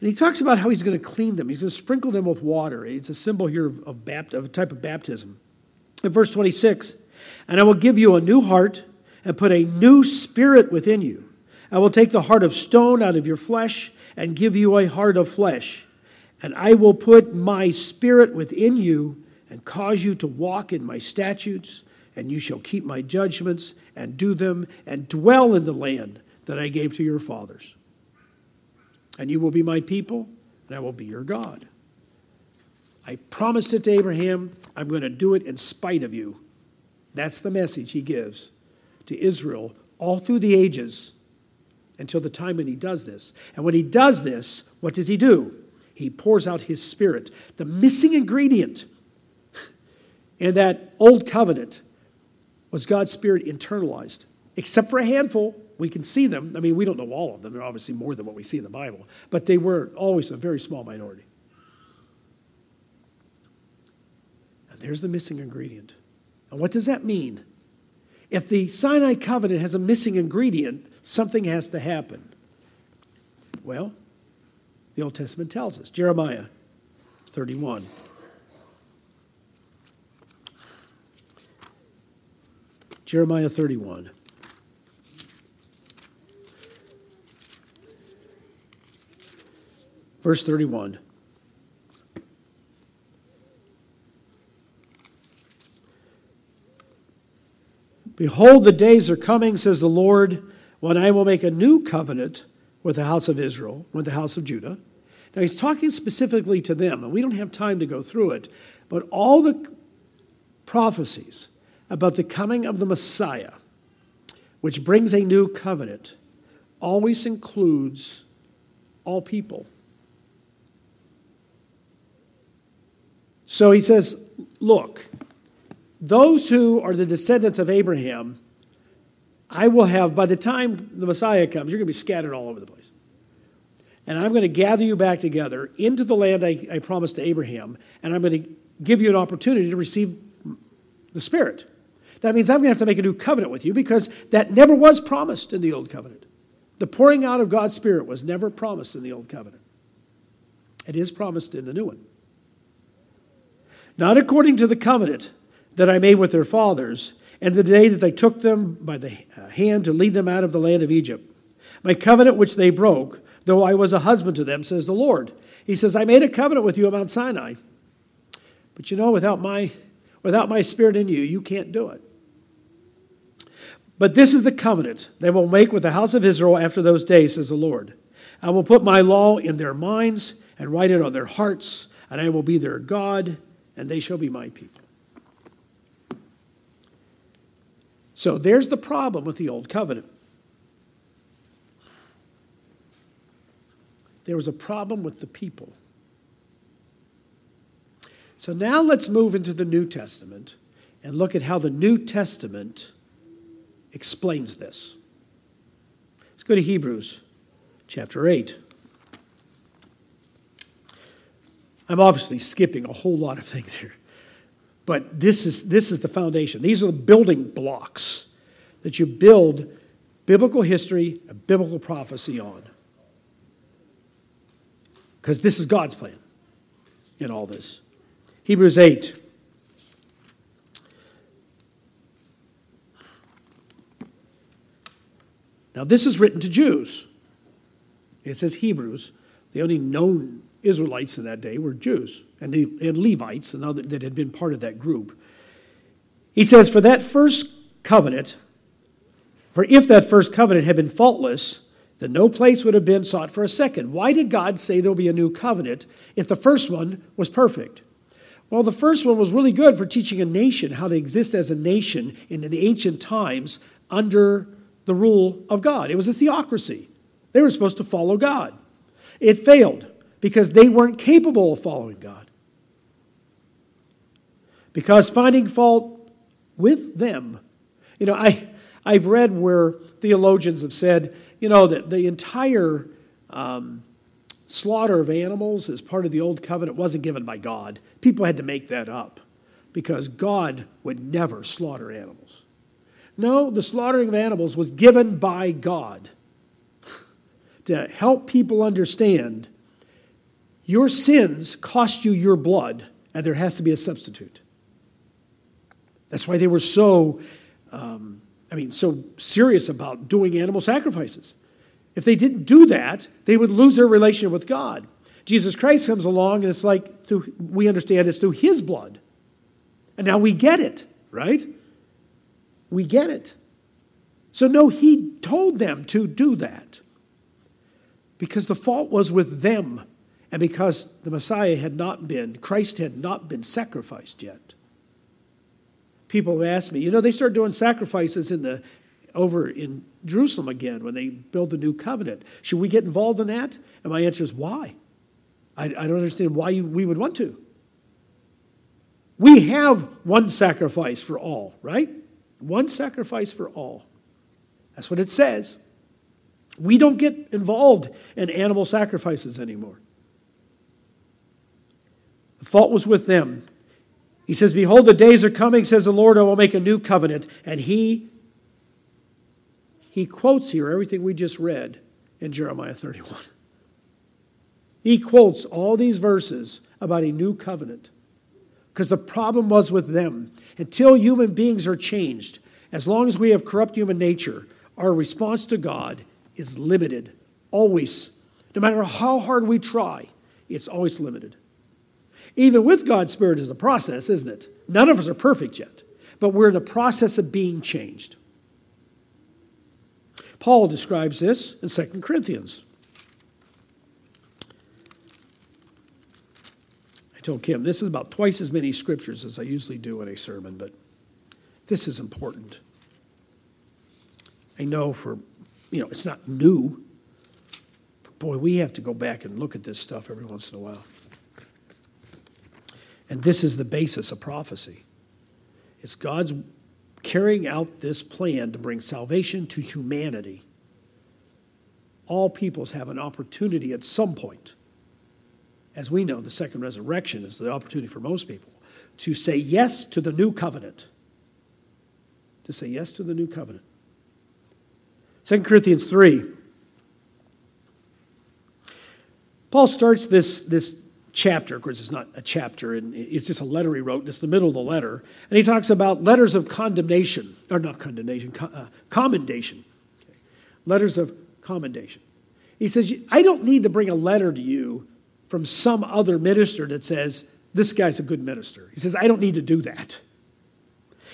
Speaker 1: And he talks about how he's going to clean them. He's going to sprinkle them with water. It's a symbol here of, of, bapt- of a type of baptism. In verse 26, and I will give you a new heart and put a new spirit within you. I will take the heart of stone out of your flesh and give you a heart of flesh. And I will put my spirit within you and cause you to walk in my statutes, and you shall keep my judgments and do them and dwell in the land that I gave to your fathers and you will be my people, and I will be your God. I promised it to Abraham. I'm going to do it in spite of you. That's the message he gives to Israel all through the ages until the time when he does this. And when he does this, what does he do? He pours out his spirit. The missing ingredient in that old covenant was God's spirit internalized, except for a handful. We can see them. I mean, we don't know all of them. They're obviously more than what we see in the Bible, but they were always a very small minority. And there's the missing ingredient. And what does that mean? If the Sinai covenant has a missing ingredient, something has to happen. Well, the Old Testament tells us. Jeremiah 31. Jeremiah 31. Verse 31. Behold, the days are coming, says the Lord, when I will make a new covenant with the house of Israel, with the house of Judah. Now, he's talking specifically to them, and we don't have time to go through it, but all the prophecies about the coming of the Messiah, which brings a new covenant, always includes all people. So he says, Look, those who are the descendants of Abraham, I will have, by the time the Messiah comes, you're going to be scattered all over the place. And I'm going to gather you back together into the land I, I promised to Abraham, and I'm going to give you an opportunity to receive the Spirit. That means I'm going to have to make a new covenant with you because that never was promised in the Old Covenant. The pouring out of God's Spirit was never promised in the Old Covenant. It is promised in the new one not according to the covenant that I made with their fathers, and the day that I took them by the uh, hand to lead them out of the land of Egypt. My covenant which they broke, though I was a husband to them, says the Lord. He says, I made a covenant with you at Mount Sinai. But you know, without my, without my spirit in you, you can't do it. But this is the covenant they will make with the house of Israel after those days, says the Lord. I will put my law in their minds and write it on their hearts, and I will be their God, and they shall be my people. So there's the problem with the old covenant. There was a problem with the people. So now let's move into the New Testament and look at how the New Testament explains this. Let's go to Hebrews chapter 8. I'm obviously skipping a whole lot of things here. But this is, this is the foundation. These are the building blocks that you build biblical history and biblical prophecy on. Because this is God's plan in all this. Hebrews 8. Now, this is written to Jews. It says Hebrews. The only known Israelites in that day were Jews and, the, and Levites and other that had been part of that group. He says, For that first covenant, for if that first covenant had been faultless, then no place would have been sought for a second. Why did God say there'll be a new covenant if the first one was perfect? Well, the first one was really good for teaching a nation how to exist as a nation in the ancient times under the rule of God. It was a theocracy. They were supposed to follow God. It failed because they weren't capable of following God. Because finding fault with them, you know, I, I've read where theologians have said, you know, that the entire um, slaughter of animals as part of the old covenant wasn't given by God. People had to make that up because God would never slaughter animals. No, the slaughtering of animals was given by God [laughs] to help people understand your sins cost you your blood, and there has to be a substitute. That's why they were so, um, I mean, so serious about doing animal sacrifices. If they didn't do that, they would lose their relationship with God. Jesus Christ comes along, and it's like through, we understand it's through His blood, and now we get it, right? We get it. So, no, He told them to do that because the fault was with them and because the Messiah had not been, Christ had not been sacrificed yet. People have asked me, you know, they started doing sacrifices in the over in Jerusalem again when they build the new covenant. Should we get involved in that? And my answer is why? I, I don't understand why you, we would want to. We have one sacrifice for all, right? One sacrifice for all. That's what it says. We don't get involved in animal sacrifices anymore. The fault was with them. He says, Behold, the days are coming, says the Lord, I will make a new covenant. And he, he quotes here everything we just read in Jeremiah 31. He quotes all these verses about a new covenant. Because the problem was with them. Until human beings are changed, as long as we have corrupt human nature, our response to God is limited. Always. No matter how hard we try, it's always limited. Even with God's Spirit is a process, isn't it? None of us are perfect yet, but we're in the process of being changed. Paul describes this in 2 Corinthians. I told Kim, this is about twice as many scriptures as I usually do in a sermon, but this is important. I know for, you know, it's not new. But boy, we have to go back and look at this stuff every once in a while. And this is the basis of prophecy. It's God's carrying out this plan to bring salvation to humanity. All peoples have an opportunity at some point. As we know, the second resurrection is the opportunity for most people to say yes to the new covenant. To say yes to the new covenant. 2 Corinthians 3. Paul starts this, this chapter. Of course, it's not a chapter, and it's just a letter he wrote. It's the middle of the letter. And he talks about letters of condemnation, or not condemnation, uh, commendation. Okay. Letters of commendation. He says, I don't need to bring a letter to you from some other minister that says, this guy's a good minister. He says, I don't need to do that.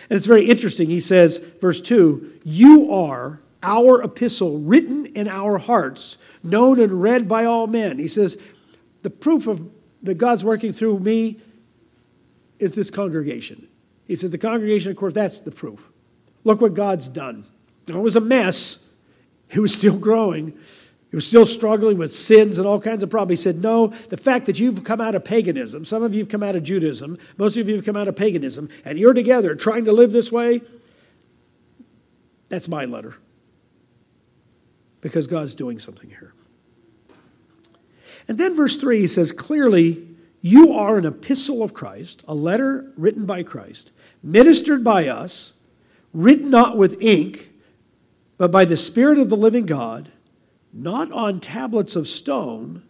Speaker 1: And it's very interesting. He says, verse 2 You are our epistle written in our hearts, known and read by all men. He says, The proof of that God's working through me is this congregation. He says, The congregation, of course, that's the proof. Look what God's done. Now, it was a mess, it was still growing. He was still struggling with sins and all kinds of problems. He said, No, the fact that you've come out of paganism, some of you have come out of Judaism, most of you have come out of paganism, and you're together trying to live this way, that's my letter. Because God's doing something here. And then verse 3 he says, Clearly, you are an epistle of Christ, a letter written by Christ, ministered by us, written not with ink, but by the Spirit of the living God, not on tablets of stone,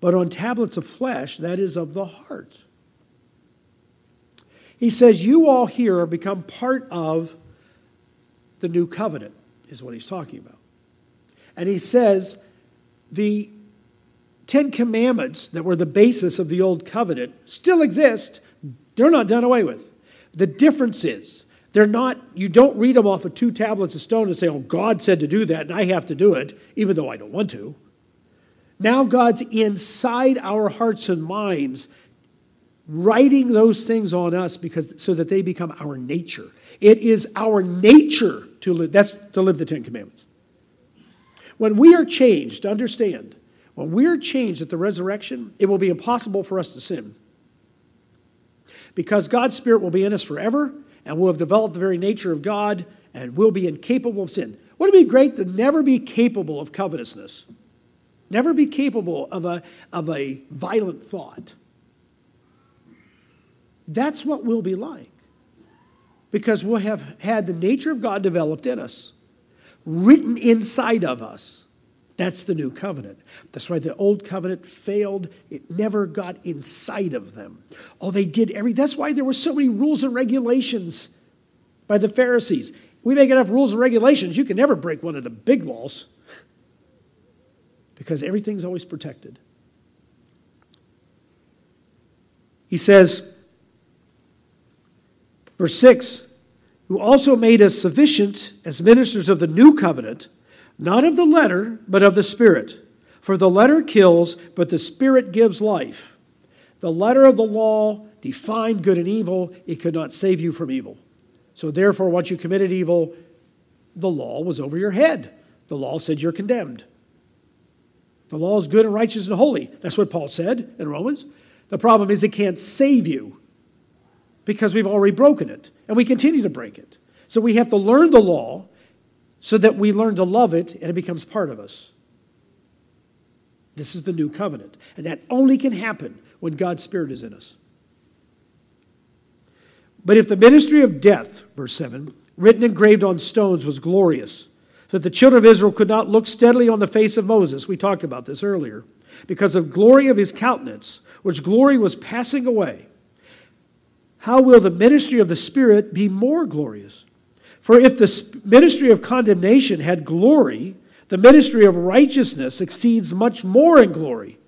Speaker 1: but on tablets of flesh, that is, of the heart. He says, You all here are become part of the new covenant, is what he's talking about. And he says, The Ten Commandments that were the basis of the old covenant still exist. They're not done away with. The difference is, they're not, you don't read them off of two tablets of stone and say, oh, God said to do that and I have to do it, even though I don't want to. Now God's inside our hearts and minds, writing those things on us because so that they become our nature. It is our nature to live, that's to live the Ten Commandments. When we are changed, understand, when we are changed at the resurrection, it will be impossible for us to sin. Because God's Spirit will be in us forever, and we'll have developed the very nature of God, and we'll be incapable of sin. Wouldn't it be great to never be capable of covetousness? Never be capable of a, of a violent thought. That's what we'll be like. Because we'll have had the nature of God developed in us, written inside of us. That's the new covenant. That's why the old covenant failed. It never got inside of them. Oh, they did every. That's why there were so many rules and regulations by the Pharisees. We make enough rules and regulations, you can never break one of the big laws because everything's always protected. He says, verse 6 who also made us sufficient as ministers of the new covenant not of the letter, but of the Spirit. For the letter kills, but the Spirit gives life. The letter of the law defined good and evil, it could not save you from evil. So, therefore, once you committed evil, the law was over your head. The law said you're condemned. The law is good and righteous and holy. That's what Paul said in Romans. The problem is it can't save you because we've already broken it and we continue to break it. So we have to learn the law so that we learn to love it and it becomes part of us. This is the new covenant. And that only can happen when God's Spirit is in us. But if the ministry of death, verse 7, written engraved on stones, was glorious, so that the children of Israel could not look steadily on the face of Moses, we talked about this earlier, because of glory of his countenance, which glory was passing away, how will the ministry of the Spirit be more glorious? For if the ministry of condemnation had glory, the ministry of righteousness exceeds much more in glory.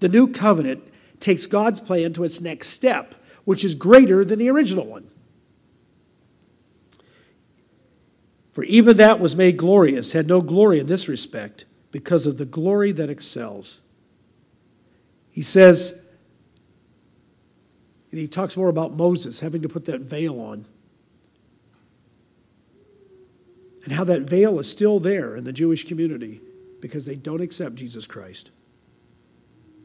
Speaker 1: The new covenant takes God's plan to its next step, which is greater than the original one. For even that was made glorious, had no glory in this respect, because of the glory that excels. He says, and he talks more about Moses having to put that veil on. And how that veil is still there in the Jewish community because they don't accept Jesus Christ.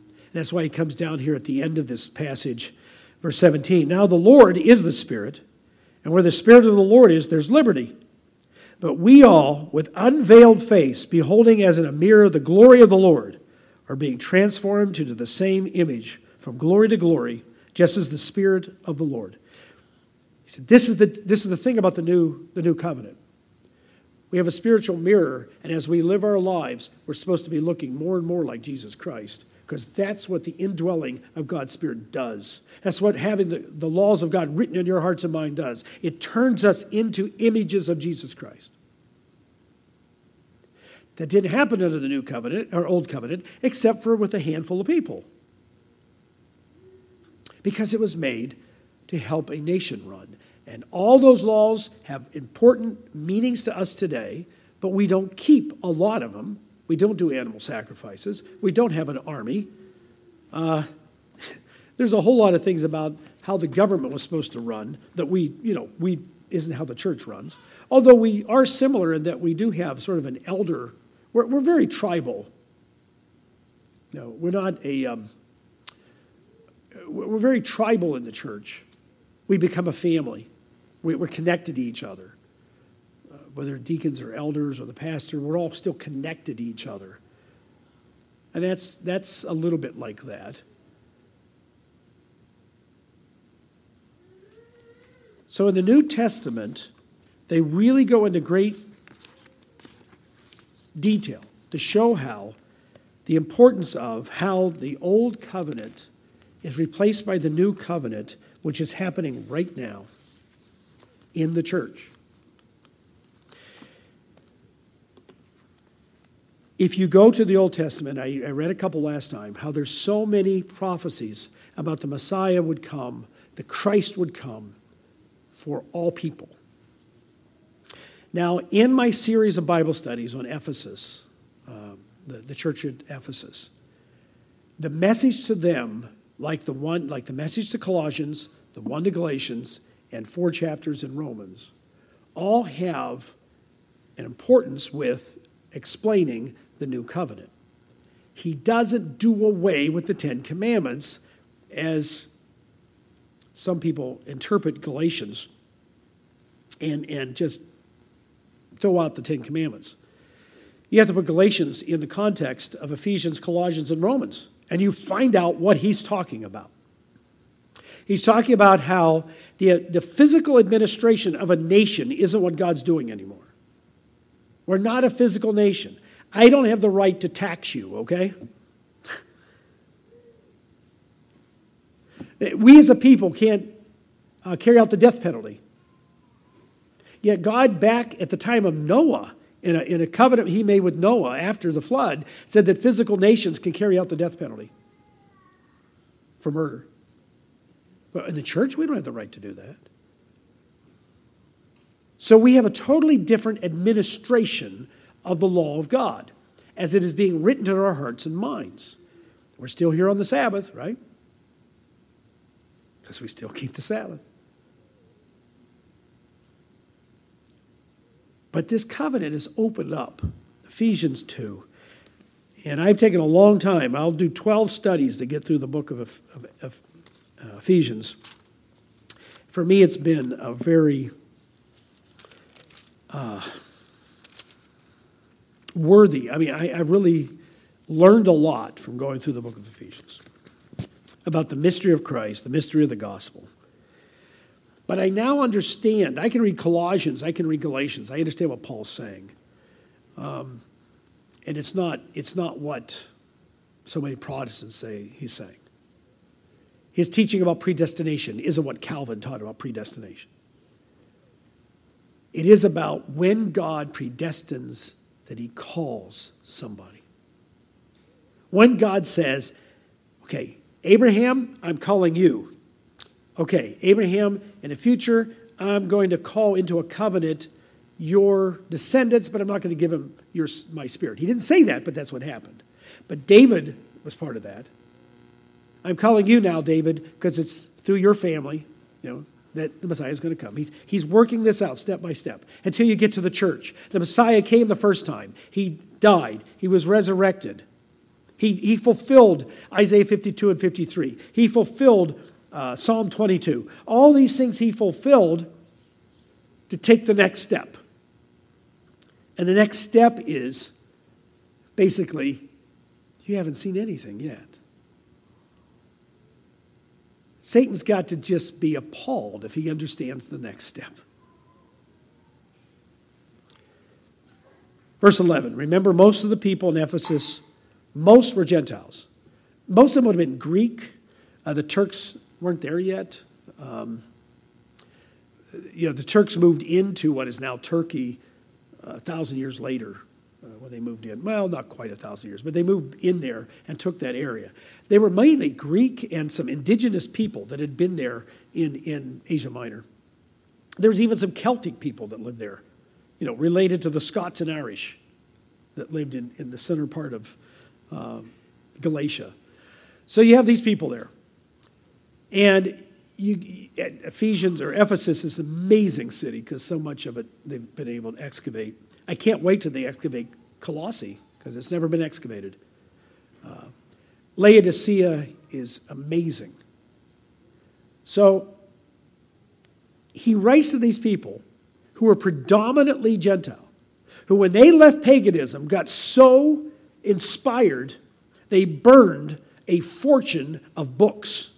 Speaker 1: And that's why he comes down here at the end of this passage, verse 17. Now the Lord is the Spirit, and where the Spirit of the Lord is, there's liberty. But we all, with unveiled face, beholding as in a mirror the glory of the Lord, are being transformed into the same image from glory to glory, just as the Spirit of the Lord. He said, This is the, this is the thing about the new, the new covenant. We have a spiritual mirror, and as we live our lives, we're supposed to be looking more and more like Jesus Christ because that's what the indwelling of God's Spirit does. That's what having the, the laws of God written in your hearts and mind does. It turns us into images of Jesus Christ. That didn't happen under the new covenant or old covenant, except for with a handful of people. Because it was made to help a nation run. And all those laws have important meanings to us today, but we don't keep a lot of them. We don't do animal sacrifices. We don't have an army. Uh, [laughs] there's a whole lot of things about how the government was supposed to run that we, you know, we isn't how the church runs. Although we are similar in that we do have sort of an elder. We're, we're very tribal. No, we're not a. Um, we're very tribal in the church. We become a family. We're connected to each other. Uh, whether deacons or elders or the pastor, we're all still connected to each other. And that's, that's a little bit like that. So in the New Testament, they really go into great detail to show how the importance of how the old covenant is replaced by the new covenant which is happening right now in the church. If you go to the Old Testament, I, I, read a couple last time, how there's so many prophecies about the Messiah would come, the Christ would come for all people. Now, in my series of Bible studies on Ephesus, uh, the, the church at Ephesus, the message to them, like the one, like the message to Colossians, the one to Galatians, and four chapters in Romans, all have an importance with explaining the new covenant. He doesn't do away with the Ten Commandments as some people interpret Galatians and, and just throw out the Ten Commandments. You have to put Galatians in the context of Ephesians, Colossians, and Romans, and you find out what he's talking about. He's talking about how the, the physical administration of a nation isn't what God's doing anymore. We're not a physical nation. I don't have the right to tax you, okay? [laughs] We as a people can't uh, carry out the death penalty. Yet God, back at the time of Noah, in a, in a covenant he made with Noah after the flood, said that physical nations can carry out the death penalty for murder. But in the church, we don't have the right to do that. So we have a totally different administration of the law of God as it is being written to our hearts and minds. We're still here on the Sabbath, right? Because we still keep the Sabbath. But this covenant is opened up. Ephesians 2. And I've taken a long time. I'll do 12 studies to get through the book of, of, of uh, Ephesians. For me, it's been a very uh, worthy. I mean, I, I really learned a lot from going through the book of Ephesians about the mystery of Christ, the mystery of the gospel. But I now understand. I can read Colossians, I can read Galatians. I understand what Paul's saying. Um, and it's not, it's not what so many Protestants say he's saying. His teaching about predestination isn't what Calvin taught about predestination. It is about when God predestines that he calls somebody. When God says, okay, Abraham, I'm calling you. Okay, Abraham, in the future, I'm going to call into a covenant your descendants, but I'm not going to give him your, my spirit. He didn't say that, but that's what happened. But David was part of that. I'm calling you now, David, because it's through your family, you know, that the Messiah is going to come. He's, he's working this out step by step until you get to the church. The Messiah came the first time. He died. He was resurrected. He, he fulfilled Isaiah 52 and 53. He fulfilled uh, Psalm 22. All these things he fulfilled to take the next step. And the next step is basically, you haven't seen anything yet. Satan's got to just be appalled if he understands the next step. Verse 11 Remember, most of the people in Ephesus, most were Gentiles. Most of them would have been Greek. Uh, the Turks weren't there yet. Um, you know, the Turks moved into what is now Turkey uh, a thousand years later uh, when they moved in. Well, not quite a thousand years, but they moved in there and took that area. They were mainly Greek and some indigenous people that had been there in, in Asia Minor. There was even some Celtic people that lived there, you know, related to the Scots and Irish that lived in, in the center part of uh, Galatia. So you have these people there. And you, Ephesians or Ephesus is an amazing city because so much of it they've been able to excavate I can't wait till they excavate Colossae because it's never been excavated. Laodicea is amazing. So he writes to these people who are predominantly Gentile, who, when they left paganism, got so inspired they burned a fortune of books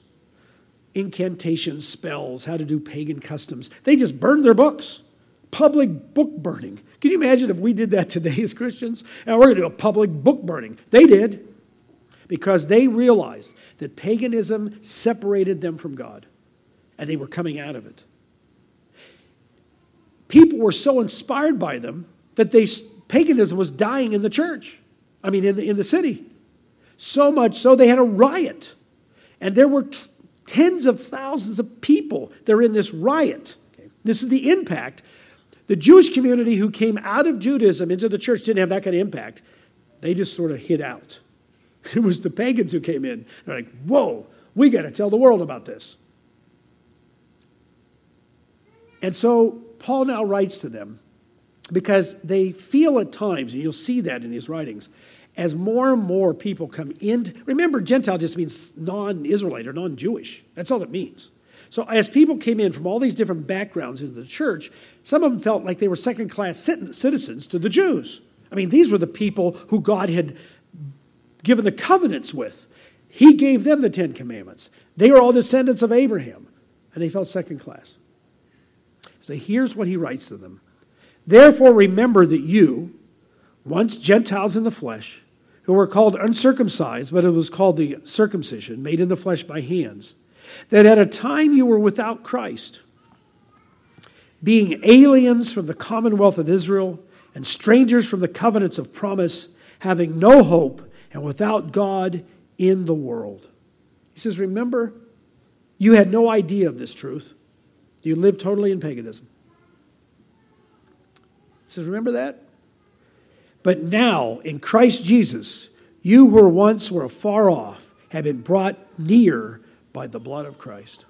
Speaker 1: incantations, spells, how to do pagan customs. They just burned their books. Public book burning. Can you imagine if we did that [laughs] today as Christians? And we're going to do a public book burning. They did because they realized that paganism separated them from God. and they were coming out of it. People were so inspired by them that they, paganism was dying in the church, I mean, in the, in the city. So much so they had a riot. And there were t- tens of thousands of people that were in this riot. Okay. This is the impact. The Jewish community who came out of Judaism into the church didn't have that kind of impact. They just sort of hid out. [laughs] It was the pagans who came in. They're like, whoa, we got to tell the world about this. And so Paul now writes to them because they feel at times, and you'll see that in his writings, as more and more people come in. Remember, Gentile just means non Israelite or non Jewish. That's all it means. So, as people came in from all these different backgrounds into the church, some of them felt like they were second class citizens to the Jews. I mean, these were the people who God had given the covenants with. He gave them the Ten Commandments. They were all descendants of Abraham, and they felt second class. So, here's what he writes to them Therefore, remember that you, once Gentiles in the flesh, who were called uncircumcised, but it was called the circumcision, made in the flesh by hands, that at a time you were without Christ, being aliens from the commonwealth of Israel and strangers from the covenants of promise, having no hope and without God in the world. He says, Remember, you had no idea of this truth. You lived totally in paganism. He says, Remember that? But now, in Christ Jesus, you who were once were far off have been brought near by the blood of Christ.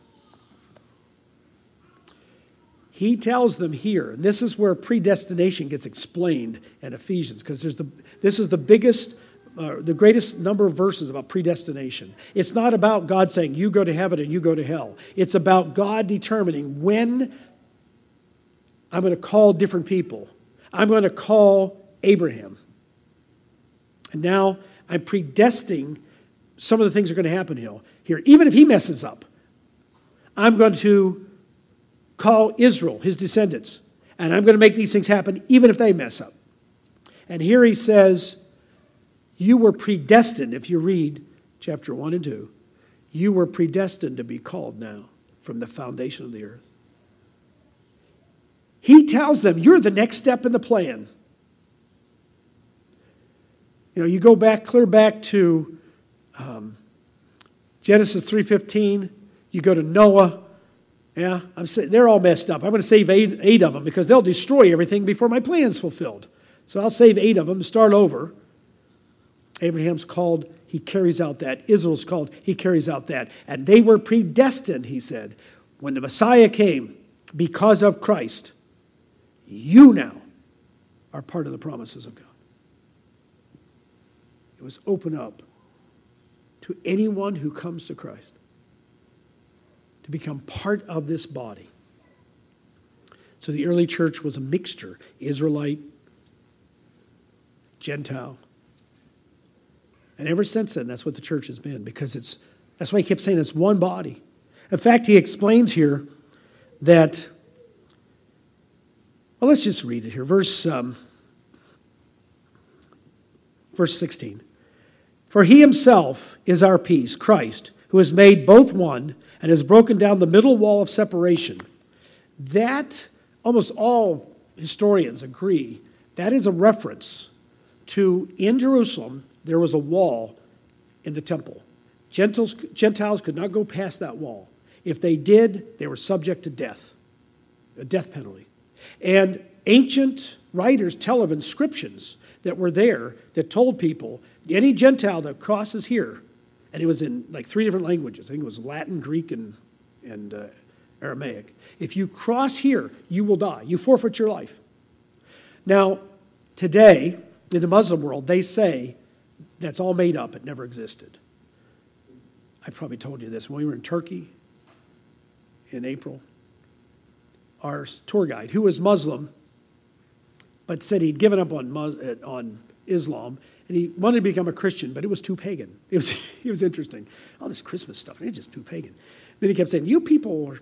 Speaker 1: He tells them here, and this is where predestination gets explained in Ephesians, because this is the biggest, uh, the greatest number of verses about predestination. It's not about God saying, you go to heaven and you go to hell. It's about God determining when I'm going to call different people. I'm going to call Abraham. And now I'm predestining some of the things that are going to happen here. Even if he messes up, I'm going to call Israel, his descendants, and I'm going to make these things happen even if they mess up. And here he says, You were predestined, if you read chapter 1 and 2, you were predestined to be called now from the foundation of the earth. He tells them, You're the next step in the plan. You know, you go back, clear back to um, Genesis 3.15. You go to Noah. Yeah, I'm they're all messed up. I'm going to save eight, eight of them because they'll destroy everything before my plan's fulfilled. So I'll save eight of them, start over. Abraham's called, he carries out that. Israel's called, he carries out that. And they were predestined, he said. When the Messiah came, because of Christ, you now are part of the promises of God. It was open up to anyone who comes to Christ to become part of this body. So the early church was a mixture Israelite, Gentile. And ever since then, that's what the church has been because it's, that's why he kept saying it's one body. In fact, he explains here that, well, let's just read it here. Verse, um, verse 16. For he himself is our peace, Christ, who has made both one and has broken down the middle wall of separation. That, almost all historians agree, that is a reference to in Jerusalem, there was a wall in the temple. Gentiles, Gentiles could not go past that wall. If they did, they were subject to death, a death penalty. And ancient writers tell of inscriptions that were there that told people any Gentile that crosses here, and it was in like three different languages, I think it was Latin, Greek, and, and uh, Aramaic. If you cross here, you will die. You forfeit your life. Now, today, in the Muslim world, they say that's all made up, it never existed. I probably told you this. When we were in Turkey in April, our tour guide, who was Muslim, but said he'd given up on, uh, on Islam and he wanted to become a Christian, but it was too pagan. [laughs] It was, it was interesting. All this Christmas stuff, it's just too pagan. Then he kept saying, You people are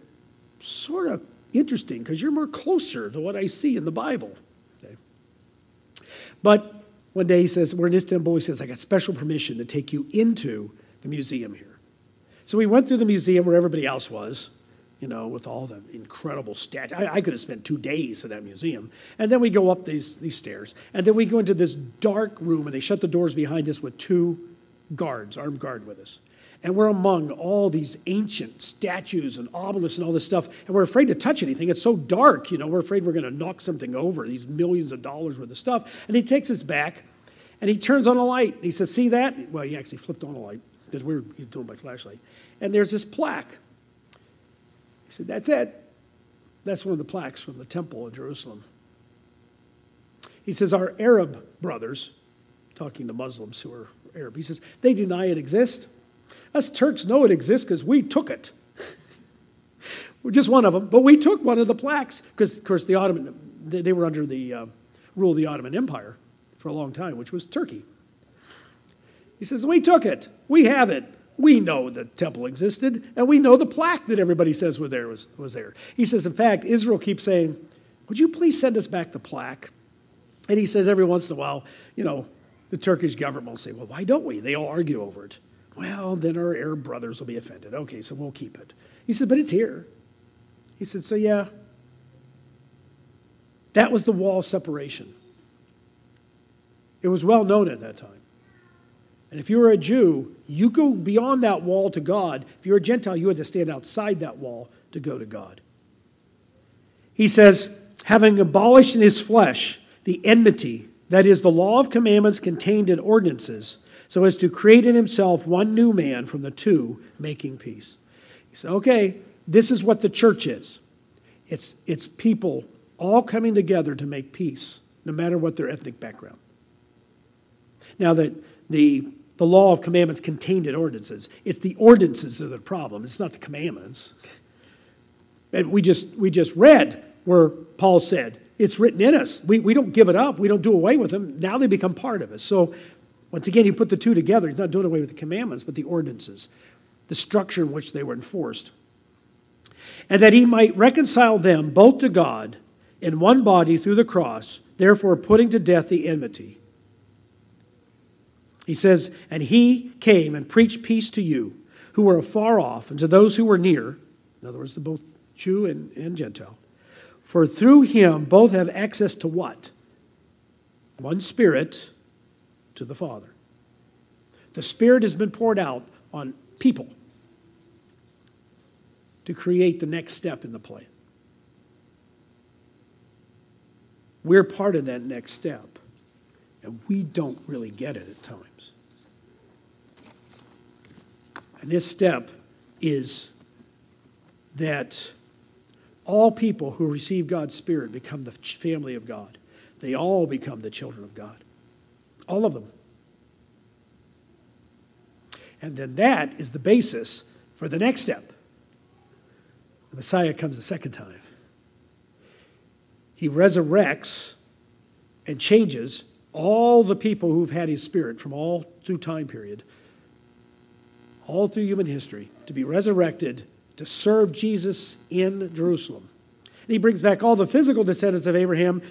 Speaker 1: sort of interesting because you're more closer to what I see in the Bible. Okay. But one day he says, We're in Istanbul. He says, I got special permission to take you into the museum here. So we went through the museum where everybody else was, you know, with all the incredible statues. I, I, could have spent two days at that museum. And then we go up these, these stairs. And then we go into this dark room, and they shut the doors behind us with two guards, armed guard with us. And we're among all these ancient statues and obelisks and all this stuff. And we're afraid to touch anything. It's so dark, you know, we're afraid we're going to knock something over, these millions of dollars worth of stuff. And he takes us back and he turns on a light. And he says, See that? Well, he actually flipped on a light because we were doing by flashlight. And there's this plaque. He said, That's it. That's one of the plaques from the temple in Jerusalem. He says, Our Arab brothers, talking to Muslims who are Arab, he says, they deny it exists. Us Turks know it exists because we took it. We're [laughs] just one of them, but we took one of the plaques because, of course, the Ottoman, they, they were under the uh, rule of the Ottoman Empire for a long time, which was Turkey. He says, We took it. We have it. We know the temple existed, and we know the plaque that everybody says was there was, was there. He says, in fact, Israel keeps saying, Would you please send us back the plaque? And he says every once in a while, you know, the Turkish government will say, Well, why don't we? They all argue over it. Well, then our Arab brothers will be offended. Okay, so we'll keep it. He said, But it's here. He said, So yeah. That was the wall of separation. It was well known at that time. And if you were a Jew, you go beyond that wall to God. If you're a Gentile, you had to stand outside that wall to go to God. He says, having abolished in his flesh the enmity, that is, the law of commandments contained in ordinances, so as to create in himself one new man from the two, making peace. He said, okay, this is what the church is it's, it's people all coming together to make peace, no matter what their ethnic background. Now, that the, the law of commandments contained in ordinances, it's the ordinances that are the problem, it's not the commandments. And we just, we just read where Paul said, it's written in us. We, we don't give it up. We don't do away with them. Now they become part of us. So, once again, you put the two together. He's not doing away with the commandments, but the ordinances, the structure in which they were enforced. And that he might reconcile them both to God in one body through the cross, therefore putting to death the enmity. He says, And he came and preached peace to you who were afar off, and to those who were near, in other words, to both Jew and, and Gentile. For through him both have access to what? One Spirit to the Father. The Spirit has been poured out on people to create the next step in the plan. We're part of that next step, and we don't really get it at times. And this step is that all people who receive God's Spirit become the family of God. They all become the children of God. All of them. And then that is the basis for the next step. The Messiah comes a second time. He resurrects and changes all the people who've had his spirit from all through time period, all through human history, to be resurrected to serve Jesus in Jerusalem. And he brings back all the physical descendants of Abraham,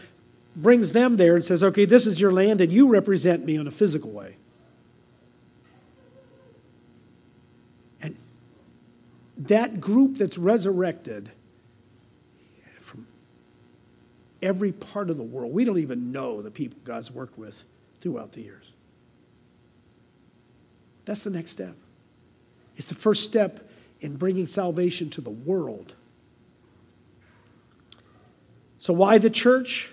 Speaker 1: brings them there, and says, Okay, this is your land, and you represent me in a physical way. And that group that's resurrected from every part of the world, we don't even know the people God's worked with throughout the years. That's the next step. It's the first step in bringing salvation to the world. So, why the church?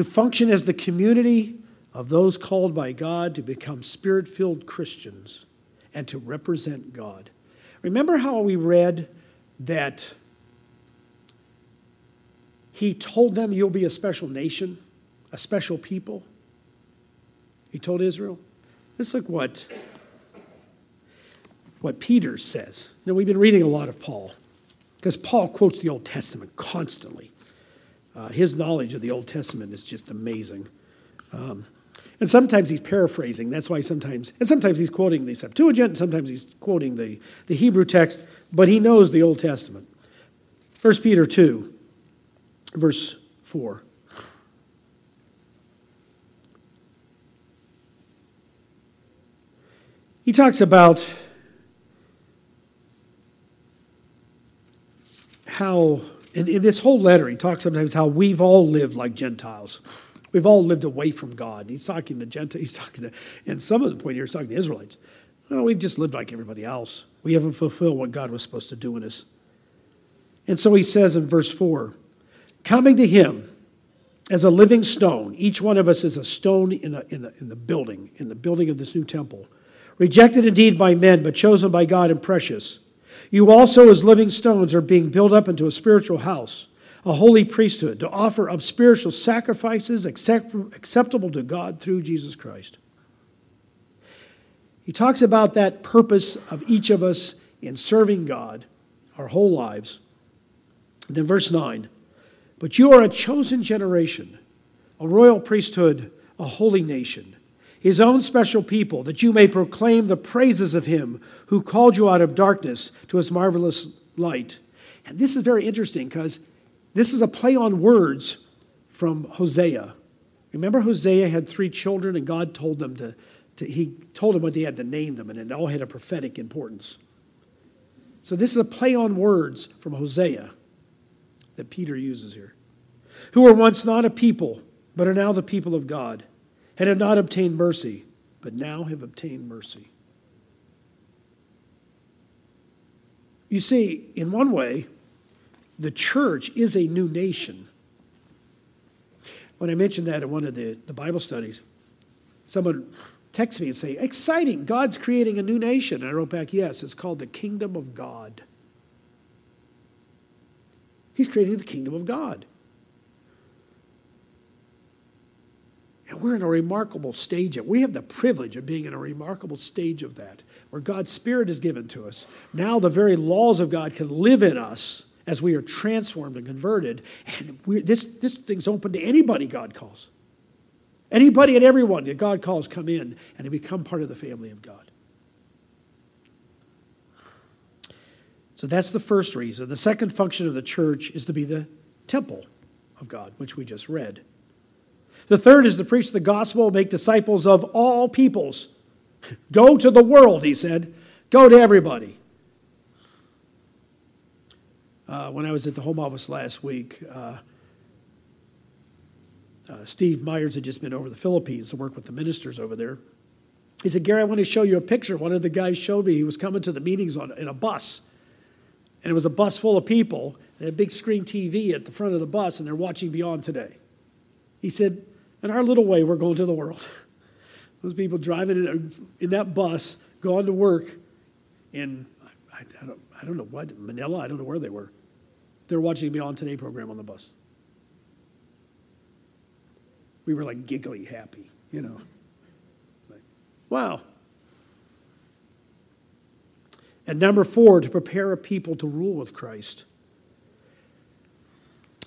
Speaker 1: To function as the community of those called by God to become spirit filled Christians and to represent God. Remember how we read that he told them, You'll be a special nation, a special people? He told Israel. Let's look what what Peter says. You know, we've been reading a lot of Paul because Paul quotes the Old Testament constantly. Uh, his knowledge of the Old Testament is just amazing. Um, and sometimes he's paraphrasing. That's why sometimes, and sometimes he's quoting the Septuagint, and sometimes he's quoting the, the Hebrew text, but he knows the Old Testament. 1 Peter 2, verse 4. He talks about how, in, in this whole letter, he talks sometimes how we've all lived like Gentiles. We've all lived away from God. He's talking to Gentiles, he's talking to, and some of the point here, he's talking to Israelites. Well, we've just lived like everybody else. We haven't fulfilled what God was supposed to do in us. And so he says in verse 4 coming to him as a living stone, each one of us is a stone in in in the building, in the building of this new temple, rejected indeed by men, but chosen by God and precious. You also, as living stones, are being built up into a spiritual house, a holy priesthood, to offer up spiritual sacrifices accept, acceptable to God through Jesus Christ. He talks about that purpose of each of us in serving God our whole lives. And then, verse 9 But you are a chosen generation, a royal priesthood, a holy nation, his own special people, that you may proclaim the praises of him who called you out of darkness to his marvelous light. And this is very interesting because this is a play on words from Hosea. Remember, Hosea had three children, and God told them to to, he told them what they had to name them, and it all had a prophetic importance. So this is a play on words from Hosea that Peter uses here. Who were once not a people, but are now the people of God, and have not obtained mercy, but now have obtained mercy. You see, in one way, the church is a new nation. When I mentioned that in one of the, the Bible studies, someone text me and say, Exciting, God's creating a new nation. And I wrote back, Yes, it's called the kingdom of God. He's creating the kingdom of God. And we're in a remarkable stage we have the privilege of being in a remarkable stage of that, where God's Spirit is given to us. Now the very laws of God can live in us as we are transformed and converted. And this, this thing's open to anybody God calls. Anybody and everyone that God calls come in and they become part of the family of God. So that's the first reason. The second function of the church is to be the temple of God, which we just read. The third is to preach the gospel, make disciples of all peoples. Go to the world, he said. Go to everybody. Uh, when I was at the home office last week, uh, uh, Steve Myers had just been over the Philippines to work with the ministers over there. He said, Gary, I want to show you a picture. One of the guys showed me he was coming to the meetings on, in a bus. And it was a bus full of people and a big screen TV at the front of the bus, and they're watching Beyond Today. He said, In our little way, we're going to the world. Those people driving in, in that bus, going to work in, I, I, don't, I don't know what, Manila, I don't know where they were. They're watching Beyond Today program on the bus we were like giggly happy, you know. Like, wow. And number four, to prepare a people to rule with Christ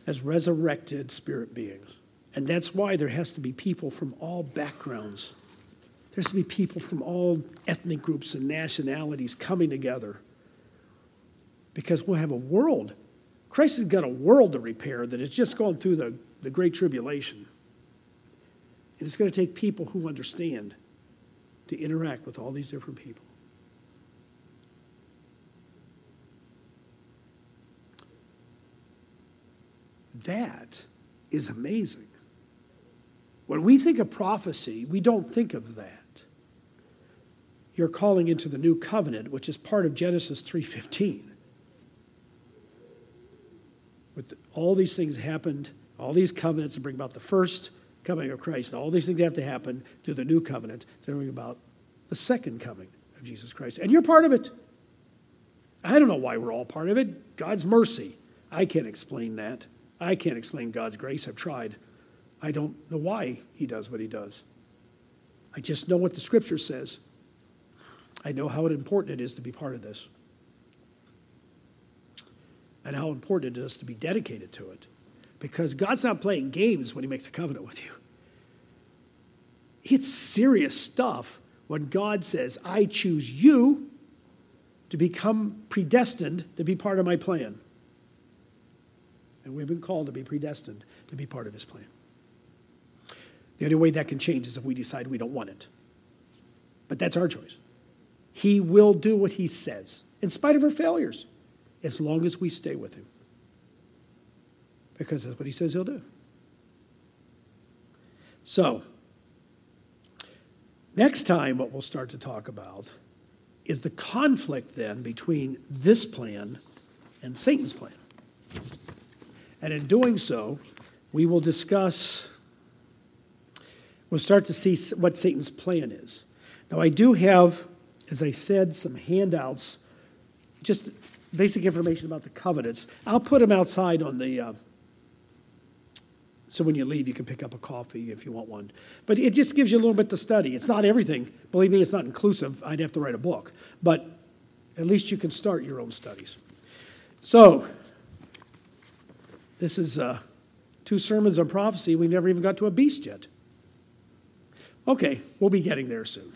Speaker 1: as resurrected spirit beings. And that's why there has to be people from all backgrounds. There has to be people from all ethnic groups and nationalities coming together. Because we'll have a world. Christ has got a world to repair that has just gone through the, the Great Tribulation. And it's going to take people who understand to interact with all these different people. That is amazing. When we think of prophecy, we don't think of that. You're calling into the new covenant, which is part of Genesis 3:15. With all these things happened, all these covenants to bring about the first coming of Christ. all these things have to happen through the new covenant to bring about the second coming of Jesus Christ. And you're part of it. I don't know why we're all part of it. God's mercy. I can't explain that. I can't explain God's grace. I've tried. I don't know why He does what He does. I just know what the Scripture says. I know how important it is to be part of this and how important it is to be dedicated to it because God's not playing games when He makes a covenant with you. It's serious stuff when God says, I choose you to become predestined to be part of my plan. And we've been called to be predestined to be part of His plan. The only way that can change is if we decide we don't want it. But that's our choice. He will do what He says, in spite of our failures, as long as we stay with Him. because that's what he says he'll do. So, next time, what we'll start to talk about is the conflict then between this plan and Satan's plan. And in doing so, we will discuss, we'll start to see what Satan's plan is. Now, I do have, as I said, some handouts, just basic information about the covenants. I'll put them outside on the, uh, so when you leave, you can pick up a coffee if you want one. But it just gives you a little bit to study. It's not everything. Believe me, it's not inclusive. I'd have to write a book. But at least you can start your own studies. So, this is uh, two sermons on prophecy. We never even got to a beast yet. Okay, we'll be getting there soon.